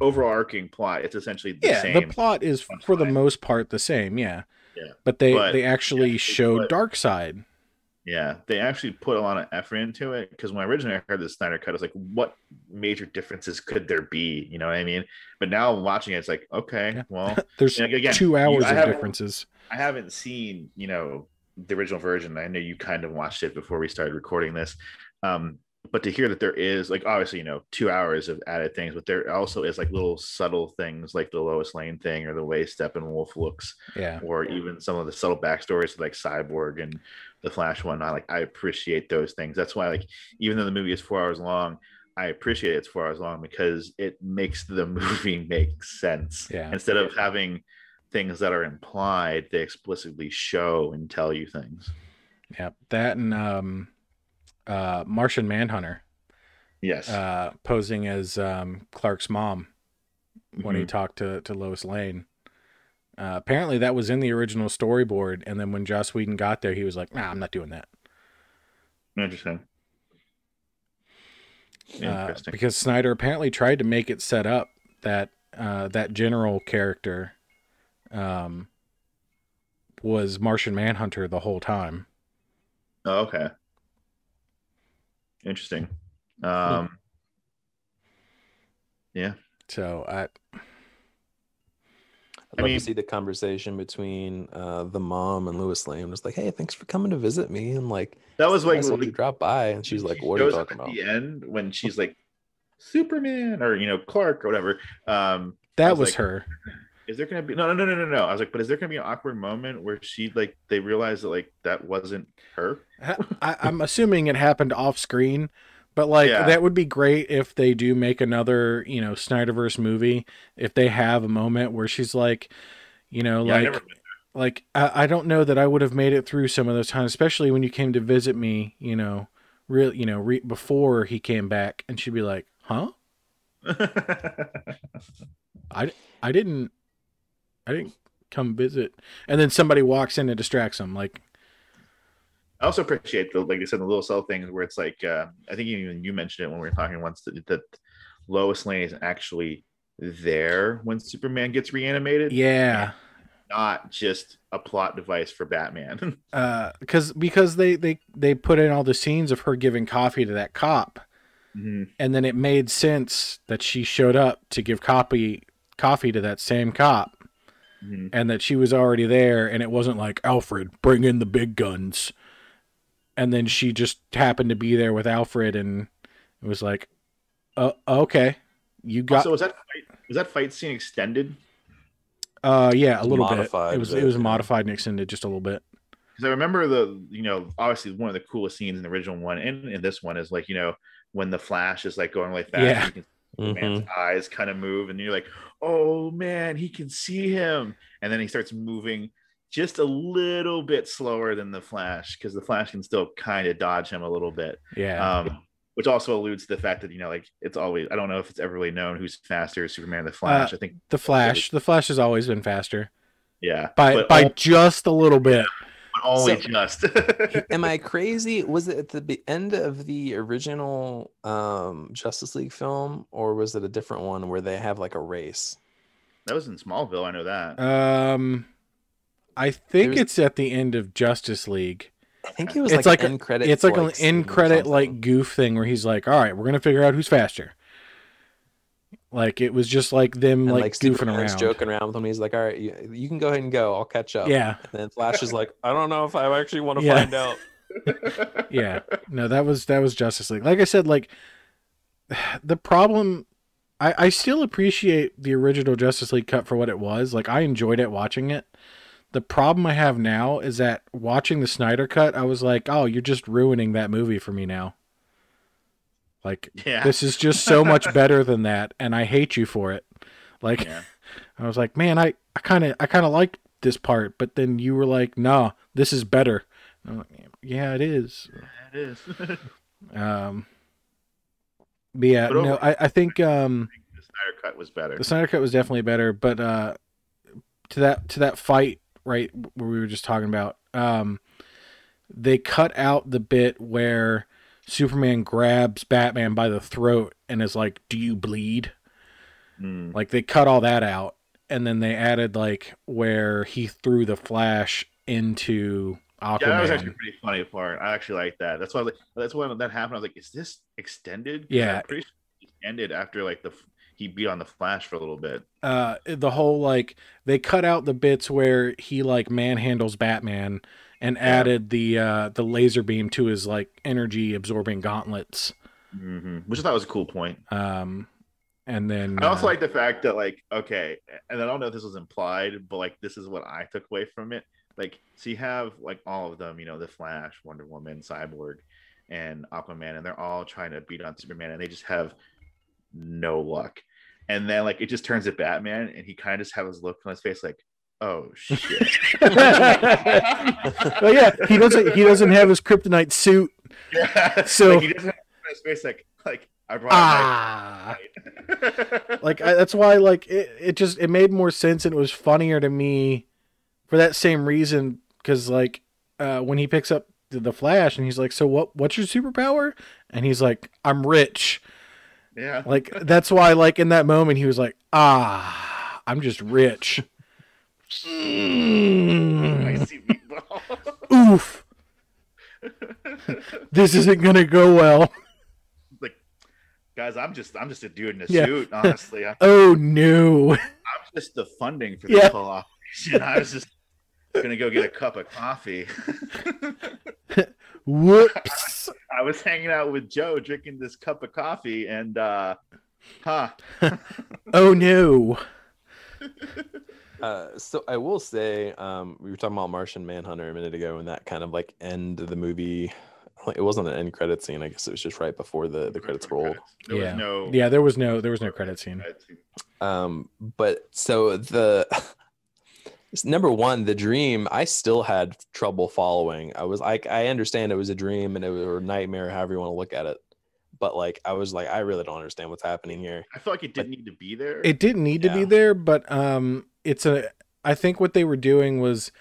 [SPEAKER 2] overarching plot. It's essentially the
[SPEAKER 1] yeah
[SPEAKER 2] same.
[SPEAKER 1] the plot is for the most part the same yeah
[SPEAKER 2] Yeah.
[SPEAKER 1] but they
[SPEAKER 2] But-
[SPEAKER 1] they actually
[SPEAKER 2] yeah, they
[SPEAKER 1] showed Darkseid
[SPEAKER 2] Yeah, they actually put a lot of effort into it because when I originally heard the Snyder cut, I was like, what major differences could there be? You know what I mean? But now I'm watching it, it's like, okay,
[SPEAKER 1] Yeah.
[SPEAKER 2] well,
[SPEAKER 1] there's
[SPEAKER 2] again,
[SPEAKER 1] two hours
[SPEAKER 2] I
[SPEAKER 1] of differences
[SPEAKER 2] I haven't seen, you know, the original version. I know you kind of watched it before we started recording this. Um, but to hear that there is like obviously, you know, two hours of added things, but there also is like little subtle things like the Lois Lane thing or the way Steppenwolf looks,
[SPEAKER 1] yeah
[SPEAKER 2] or even some of the subtle backstories like Cyborg and the Flash one. I like I appreciate those things. That's why like even though the movie is four hours long, I appreciate it's four hours long because it makes the movie make sense.
[SPEAKER 1] Yeah.
[SPEAKER 2] Instead of having things that are implied, they explicitly show and tell you things.
[SPEAKER 1] yeah that and um uh martian manhunter
[SPEAKER 2] Yes.
[SPEAKER 1] uh posing as um clark's mom when he
[SPEAKER 2] Mhm.
[SPEAKER 1] talked to to lois lane Uh, apparently, that was in the original storyboard, and then when Joss Whedon got there, he was like, "Nah, I'm not doing that."
[SPEAKER 2] Interesting.
[SPEAKER 1] Uh,
[SPEAKER 2] Interesting.
[SPEAKER 1] because Snyder apparently tried to make it set up that uh, that general character um, was Martian Manhunter the whole time.
[SPEAKER 2] oh, okay. Interesting. Um. Yeah.
[SPEAKER 1] So I,
[SPEAKER 3] I'd
[SPEAKER 2] I
[SPEAKER 3] love
[SPEAKER 2] mean-
[SPEAKER 3] to see the conversation between uh, the mom and Lois Lane. Just like, hey, thanks for coming to visit me. And like,
[SPEAKER 2] That was like
[SPEAKER 3] nice of you
[SPEAKER 2] when
[SPEAKER 3] to drop by. And she's
[SPEAKER 2] when
[SPEAKER 3] like, what are you
[SPEAKER 2] shows up
[SPEAKER 3] talking
[SPEAKER 2] at
[SPEAKER 3] about?
[SPEAKER 2] The end when she's like Superman or you know Clark or whatever. Um,
[SPEAKER 1] that
[SPEAKER 2] was
[SPEAKER 1] was,
[SPEAKER 2] like-
[SPEAKER 1] her.
[SPEAKER 2] Is there gonna be no no no no no no? I was like, but is there gonna be an awkward moment where she like they realize that like that wasn't her?
[SPEAKER 1] I, I'm assuming it happened off screen, but like
[SPEAKER 2] Yeah.
[SPEAKER 1] that would be great if they do make another, you know, Snyderverse movie. If they have a moment where she's like, you know,
[SPEAKER 2] Yeah,
[SPEAKER 1] like like I, I don't know that I would have made it through some of those times, especially when you came to visit me, you know, real, you know, re- before he came back, and she'd be like, "Huh? I, I didn't, I didn't come visit," and then somebody walks in and distracts them, like,
[SPEAKER 2] I also appreciate the like I said the little cell things where it's like uh, I think even you mentioned it when we were talking once that, that Lois Lane is actually there when Superman gets reanimated,
[SPEAKER 1] yeah.
[SPEAKER 2] not just a plot device for Batman.
[SPEAKER 1] uh because because they they they put in all the scenes of her giving coffee to that cop
[SPEAKER 2] Mhm.
[SPEAKER 1] and then it made sense that she showed up to give copy coffee to that same cop
[SPEAKER 2] Mhm.
[SPEAKER 1] and that she was already there and it wasn't like alfred bring in the big guns and then she just happened to be there with alfred and it was like uh, okay you got
[SPEAKER 2] so was that fight, was that fight scene extended?
[SPEAKER 1] uh yeah a
[SPEAKER 3] was
[SPEAKER 1] little bit
[SPEAKER 3] modified
[SPEAKER 1] it was
[SPEAKER 3] bit,
[SPEAKER 1] it was
[SPEAKER 3] yeah.
[SPEAKER 1] modified and extended just a little bit
[SPEAKER 2] Because I remember the you know obviously one of the coolest scenes in the original one and in this one is like you know when the Flash is like going really fast,
[SPEAKER 1] Yeah.
[SPEAKER 2] you can see man's eyes kind of move, and you're like, oh man, he can see him, and then he starts moving just a little bit slower than the Flash because the Flash can still kind of dodge him a little bit.
[SPEAKER 1] yeah
[SPEAKER 2] Um, which also alludes to the fact that you know, like it's always I don't know if it's ever really known who's faster, Superman or the Flash. I think
[SPEAKER 1] the flash the flash has always been faster
[SPEAKER 2] yeah,
[SPEAKER 1] by
[SPEAKER 2] but,
[SPEAKER 1] by just a little bit.
[SPEAKER 2] But only
[SPEAKER 3] So-
[SPEAKER 2] just.
[SPEAKER 3] Am I crazy? Was it at the end of the original um, Justice League film, or was it a different one where they have like a race?
[SPEAKER 2] that was in Smallville. I know that.
[SPEAKER 1] Um, I think
[SPEAKER 3] There's-
[SPEAKER 1] it's at the end of Justice League.
[SPEAKER 3] I think it was
[SPEAKER 1] It's
[SPEAKER 3] like,
[SPEAKER 1] like a-
[SPEAKER 3] an end credit.
[SPEAKER 1] it's like an
[SPEAKER 3] scene
[SPEAKER 1] end credit like goof thing where he's like, "All right, we're gonna figure out who's faster." Like it was just like them
[SPEAKER 3] and
[SPEAKER 1] like,
[SPEAKER 3] like,
[SPEAKER 1] goofing
[SPEAKER 3] Superman's
[SPEAKER 1] around.
[SPEAKER 3] joking around with him. He's like, "All right, you, you can go ahead and go. I'll catch up."
[SPEAKER 1] Yeah,
[SPEAKER 3] And then Flash is like, "I don't know if I actually want to
[SPEAKER 1] Yeah.
[SPEAKER 3] find out."
[SPEAKER 1] yeah. No, that was that was Justice League. Like I said, like the problem. I, I still appreciate the original Justice League cut for what it was. Like I enjoyed it watching it. The problem I have now is that watching the Snyder cut, I was like, "Oh, you're just ruining that movie for me now." Like
[SPEAKER 2] yeah.
[SPEAKER 1] this is just so much better than that, and I hate you for it. Like
[SPEAKER 2] yeah.
[SPEAKER 1] I was like, man, I I kind of I kind of like this part, but then you were like, no, this is better. I'm like, yeah, it is.
[SPEAKER 2] It is.
[SPEAKER 1] Um, but yeah,
[SPEAKER 2] But
[SPEAKER 1] no, I I think um
[SPEAKER 2] the Snyder cut was better.
[SPEAKER 1] the Snyder cut was definitely better, but uh, to that to that fight right where we were just talking about, um, they cut out the bit where Superman grabs Batman by the throat and is like, "Do you bleed?"
[SPEAKER 2] Mm.
[SPEAKER 1] Like they cut all that out, and then they added like where he threw the Flash into Aquaman.
[SPEAKER 2] Yeah, that was actually a pretty funny part. I actually like that. That's why like, that's when that happened. I was like, is this extended?"
[SPEAKER 1] Yeah.
[SPEAKER 2] I'm pretty sure ended after like the he beat on the Flash for a little bit.
[SPEAKER 1] uh the whole like they cut out the bits where he like manhandles Batman and added the uh the laser beam to his like energy absorbing gauntlets.
[SPEAKER 2] hmm Which I thought was a cool point.
[SPEAKER 1] Um and then
[SPEAKER 2] I also
[SPEAKER 1] uh,
[SPEAKER 2] like the fact that like okay, and I don't know if this was implied, but like this is what I took away from it. Like, so you have like all of them, you know, the Flash, Wonder Woman, Cyborg, and Aquaman, and they're all trying to beat on Superman, and they just have no luck. And then like it just turns to Batman, and he kind of just has his look on his face, like, oh shit.
[SPEAKER 1] well, yeah, he doesn't he doesn't have his kryptonite suit.
[SPEAKER 2] Yeah.
[SPEAKER 1] So-
[SPEAKER 2] like, he doesn't have his face like like I brought
[SPEAKER 1] Ah, like I, that's why like it, it just it made more sense and it was funnier to me for that same reason because like uh, when he picks up the, the Flash and he's like, so what? What's your superpower? And he's like, I'm rich.
[SPEAKER 2] yeah.
[SPEAKER 1] Like that's why like in that moment he was like, ah, I'm just rich. Mm.
[SPEAKER 2] I meatball.
[SPEAKER 1] Oof. This isn't gonna go well.
[SPEAKER 2] like, guys, I'm just I'm just a dude in a
[SPEAKER 1] Yeah.
[SPEAKER 2] suit. Honestly, I'm
[SPEAKER 1] Oh no.
[SPEAKER 2] I'm just the funding for
[SPEAKER 1] Yeah.
[SPEAKER 2] this whole operation. I was just gonna go get a cup of coffee.
[SPEAKER 1] Whoops.
[SPEAKER 2] I was hanging out with Joe drinking this cup of coffee, and uh, huh?
[SPEAKER 1] Oh no.
[SPEAKER 3] Uh, so I will say, um, we were talking about Martian Manhunter a minute ago, and that kind of like end of the movie. like, It wasn't an end credit scene. I guess it was just right before the the credits rolled.
[SPEAKER 2] There
[SPEAKER 1] yeah.
[SPEAKER 2] was no.
[SPEAKER 1] Yeah, there was no there was no credit scene.
[SPEAKER 3] Um, but so the number one, the dream, I still had trouble following. I was like, I understand it was a dream and it was or nightmare, however you want to look at it. But like, I was like, I really don't understand what's happening here.
[SPEAKER 2] I felt like it didn't need to be there.
[SPEAKER 1] It didn't need to be there, but um it's a I think what they were doing was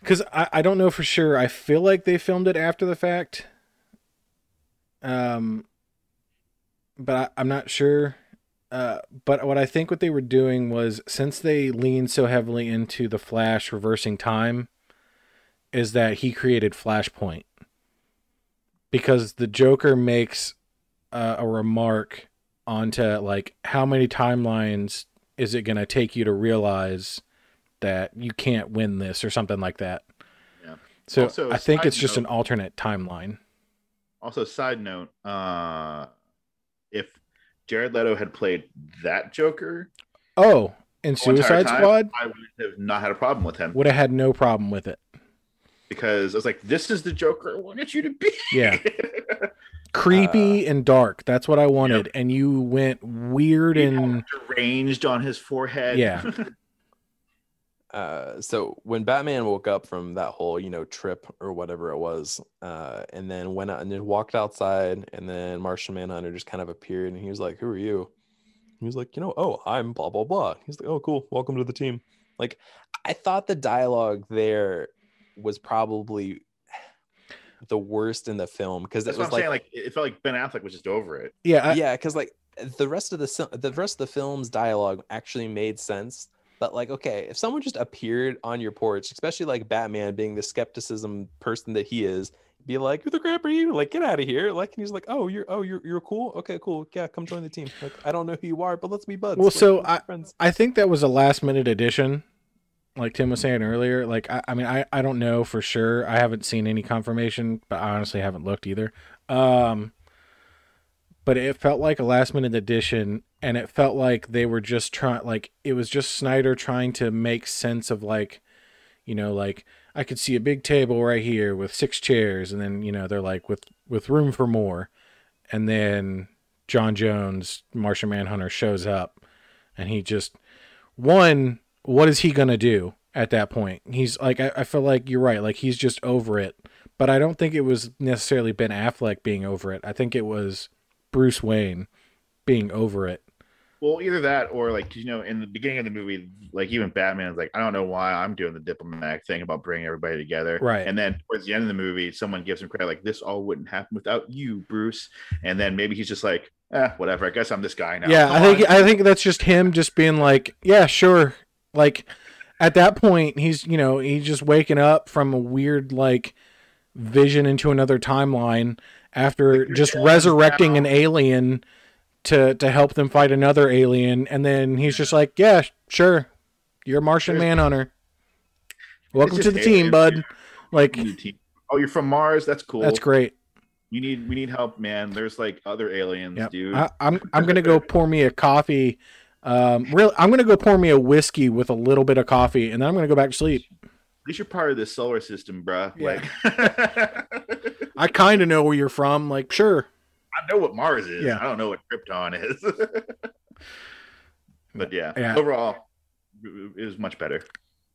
[SPEAKER 1] because I, I don't know for sure. I feel like they filmed it after the fact. Um but I, I'm not sure. Uh, but what I think what they were doing was since they leaned so heavily into the Flash reversing time, is that he created Flashpoint because the Joker makes uh, a remark onto like how many timelines is it going to take you to realize that you can't win this or something like that.
[SPEAKER 2] Yeah.
[SPEAKER 1] So
[SPEAKER 2] Also,
[SPEAKER 1] I think it's just an alternate timeline.
[SPEAKER 2] Also, side note: uh, if Jared Leto had played that Joker,
[SPEAKER 1] Oh, in
[SPEAKER 2] the whole entire
[SPEAKER 1] Suicide
[SPEAKER 2] time,
[SPEAKER 1] Squad
[SPEAKER 2] I would have not had a problem with him
[SPEAKER 1] would have had no problem with it.
[SPEAKER 2] because I was like, "This is the Joker I wanted you to be."
[SPEAKER 1] Yeah. Creepy
[SPEAKER 2] Uh,
[SPEAKER 1] and dark. That's what I wanted. And you went weird and
[SPEAKER 2] deranged on his forehead.
[SPEAKER 1] Yeah.
[SPEAKER 3] Uh, so when Batman woke up from that whole, you know, trip or whatever it was, uh, and then went out and then walked outside, and then Martian Manhunter just kind of appeared, and he was like, "Who are you?" He was like, "You know, oh, I'm blah blah blah." He's like, "Oh, cool, welcome to the team." Like, I thought the dialogue there was probably the worst in the film because it
[SPEAKER 2] That's what
[SPEAKER 3] was
[SPEAKER 2] I'm
[SPEAKER 3] like,
[SPEAKER 2] saying. Like, it felt like Ben Affleck was just over it.
[SPEAKER 1] yeah, I,
[SPEAKER 3] yeah, because like the rest of the the rest of the film's dialogue actually made sense. But like, okay, if someone just appeared on your porch, especially like Batman being the skepticism person that he is, be like, "Who the crap are you? Like, get out of here!" Like, and he's like, "Oh, you're oh you're you're cool. Okay, cool. Yeah, come join the team. Like, I don't know who you are, but let's be buds.
[SPEAKER 1] Well,
[SPEAKER 3] Like,
[SPEAKER 1] so I-
[SPEAKER 3] friends.
[SPEAKER 1] I think that was a last minute addition. Like Tim was saying earlier, like I, I mean I, I don't know for sure. I haven't seen any confirmation, but I honestly haven't looked either. Um but it felt like a last minute addition and it felt like they were just trying like it was just Snyder trying to make sense of like you know like I could see a big table right here with six chairs and then you know they're like with with room for more and then J'onn J'onzz Martian Manhunter shows up and he just one what is he gonna do at that point he's like I, I feel like you're right like he's just over it but i don't think it was necessarily ben affleck being over it i think it was bruce wayne being over it
[SPEAKER 2] Well, either that or like you know, in the beginning of the movie, like even Batman's like, I don't know why I'm doing the diplomatic thing about bringing everybody together.
[SPEAKER 1] Right.
[SPEAKER 2] And then towards the end of the movie, someone gives him credit like this all wouldn't happen without you, Bruce. And then maybe he's just like, eh, whatever. I guess I'm this guy now.
[SPEAKER 1] yeah i think
[SPEAKER 2] on.
[SPEAKER 1] i think that's just him just being like yeah sure like at that point he's you know he's just waking up from a weird like vision into another timeline after just resurrecting
[SPEAKER 2] now-
[SPEAKER 1] an alien to to help them fight another alien and then he's just like yeah sure you're a martian manhunter welcome to the team bud like
[SPEAKER 2] You need team- Oh, you're from Mars? That's cool.
[SPEAKER 1] that's great
[SPEAKER 2] You need we need help, man. There's like other aliens,
[SPEAKER 1] Yep.
[SPEAKER 2] dude.
[SPEAKER 1] I, I'm I'm gonna go pour me a coffee. Um, really, I'm gonna go pour me a whiskey with a little bit of coffee, and then I'm gonna go back to sleep.
[SPEAKER 2] At least you're part of the solar system, bruh.
[SPEAKER 1] Yeah.
[SPEAKER 2] Like
[SPEAKER 1] I kind of know where you're from. Like, sure,
[SPEAKER 2] I know what Mars is.
[SPEAKER 1] Yeah.
[SPEAKER 2] I don't know what Krypton is. but yeah,
[SPEAKER 1] Yeah.
[SPEAKER 2] overall, it was much better.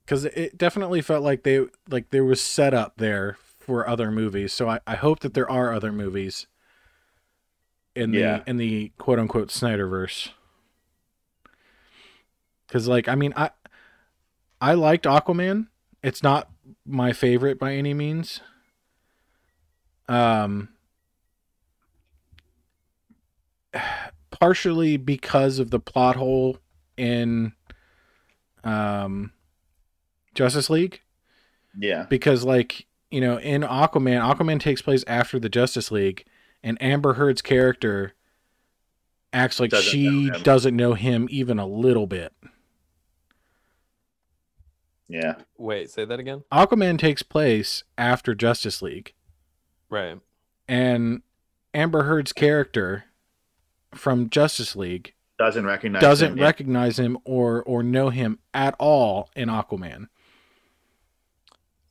[SPEAKER 1] because it definitely felt like they like there was setup there for other movies. So I, I hope that there are other movies. in
[SPEAKER 2] Yeah.
[SPEAKER 1] the in the quote unquote Snyderverse. Cuz like I mean I I liked Aquaman. It's not my favorite by any means. Um partially because of the plot hole in um Justice League
[SPEAKER 2] Yeah.
[SPEAKER 1] because like you know in aquaman aquaman takes place after the justice league and amber heard's character acts like
[SPEAKER 2] Doesn't
[SPEAKER 1] she
[SPEAKER 2] know
[SPEAKER 1] doesn't know him even a little bit
[SPEAKER 2] Yeah.
[SPEAKER 3] Wait, say that again.
[SPEAKER 1] aquaman takes place after justice league
[SPEAKER 3] Right.
[SPEAKER 1] and amber heard's character from justice league
[SPEAKER 2] Doesn't recognize.
[SPEAKER 1] doesn't
[SPEAKER 2] him, yeah.
[SPEAKER 1] recognize him or or know him at all in aquaman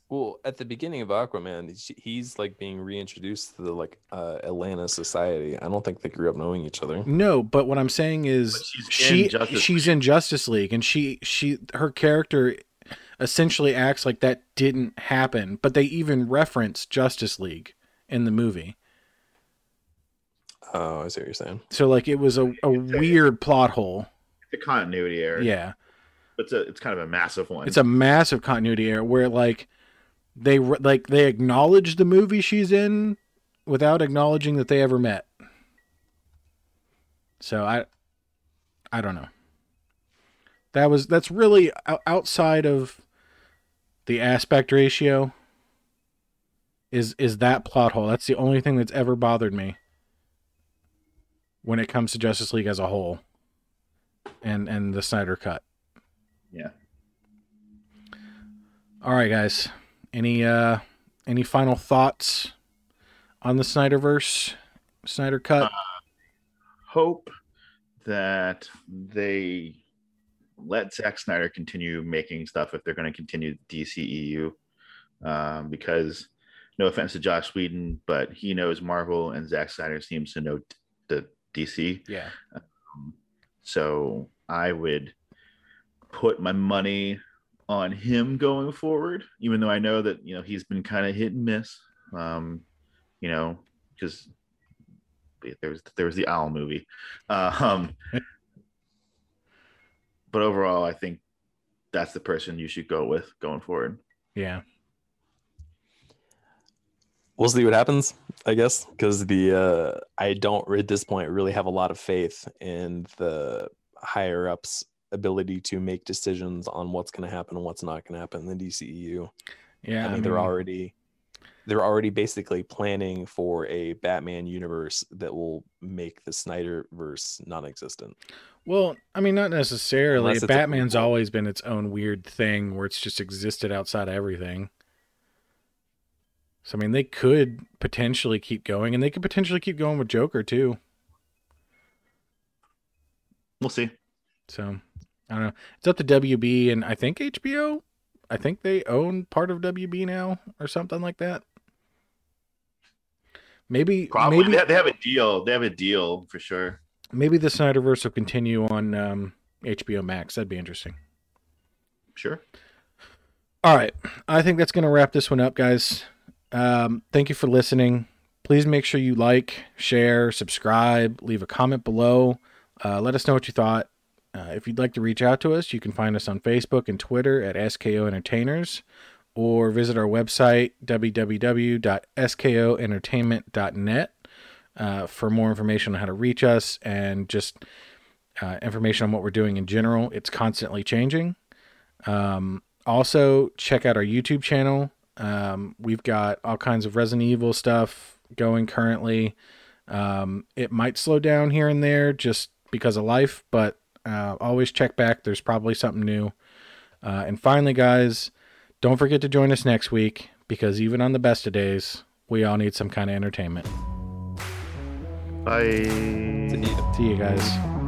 [SPEAKER 3] Well, at the beginning of Aquaman, he's- he's like being reintroduced to the like uh, Atlantean society. I don't think they grew up knowing each other.
[SPEAKER 1] No, but what I'm saying is
[SPEAKER 2] But she's in
[SPEAKER 1] she
[SPEAKER 2] Justice
[SPEAKER 1] she's in Justice League and she she her character essentially acts like that didn't happen, but they even reference Justice League in the movie.
[SPEAKER 3] Oh, I see what you're saying.
[SPEAKER 1] So like it was a, a weird plot hole.
[SPEAKER 2] the continuity error.
[SPEAKER 1] Yeah.
[SPEAKER 2] It's a it's kind of a massive one.
[SPEAKER 1] It's a massive continuity error where like they like they acknowledge the movie she's in without acknowledging that they ever met. So I I don't know. That was that's really outside of the aspect ratio is is that plot hole. That's the only thing that's ever bothered me when it comes to Justice League as a whole and and the Snyder cut.
[SPEAKER 2] yeah.
[SPEAKER 1] All right, guys. Any uh any final thoughts on the Snyderverse, Snyder cut?
[SPEAKER 2] Hope that they let Zack Snyder continue making stuff if they're going to continue DCEU. Um, because no offense to Joss Whedon, but he knows Marvel and Zack Snyder seems to know the DC.
[SPEAKER 1] yeah.
[SPEAKER 2] So I would put my money on him going forward, even though I know that you know he's been kind of hit and miss. Um, you know, because there was there was the Owl movie. Uh, um, but overall, I think that's the person you should go with going forward.
[SPEAKER 1] Yeah.
[SPEAKER 3] We'll see what happens, I guess, because the uh, I don't at this point really have a lot of faith in the higher ups' ability to make decisions on what's going to happen and what's not going to happen in the DCEU.
[SPEAKER 1] Yeah.
[SPEAKER 3] I mean, they're already they're already basically planning for a Batman universe that will make the Snyderverse non-existent.
[SPEAKER 1] Well, I mean not necessarily.
[SPEAKER 3] It's a
[SPEAKER 1] Batman's always been its own weird thing where it's just existed outside of everything. So I mean they could potentially keep going and they could potentially keep going with Joker too.
[SPEAKER 2] We'll see.
[SPEAKER 1] So I don't know. It's up to WB and I think HBO. I think they own part of WB now or something like that. Maybe
[SPEAKER 2] Probably
[SPEAKER 1] maybe
[SPEAKER 2] they have a deal. They have a deal for sure.
[SPEAKER 1] Maybe the Snyderverse will continue on um, HBO Max. That'd be interesting.
[SPEAKER 2] Sure.
[SPEAKER 1] All right. I think that's going to wrap this one up, guys. Um, thank you for listening. Please make sure you like, share, subscribe, leave a comment below. Uh, let us know what you thought. Uh, if you'd like to reach out to us, you can find us on Facebook and Twitter at SKO Entertainers or visit our website, www.skoentertainment.net, uh, for more information on how to reach us and just uh, information on what we're doing in general. It's constantly changing. Um, also, check out our YouTube channel. Um, we've got all kinds of Resident Evil stuff going currently. Um, it might slow down here and there just because of life, but uh, always check back. There's probably something new. Uh, and finally, guys, don't forget to join us next week because even on the best of days, we all need some kind of entertainment.
[SPEAKER 2] Bye.
[SPEAKER 3] See you.
[SPEAKER 1] See you guys.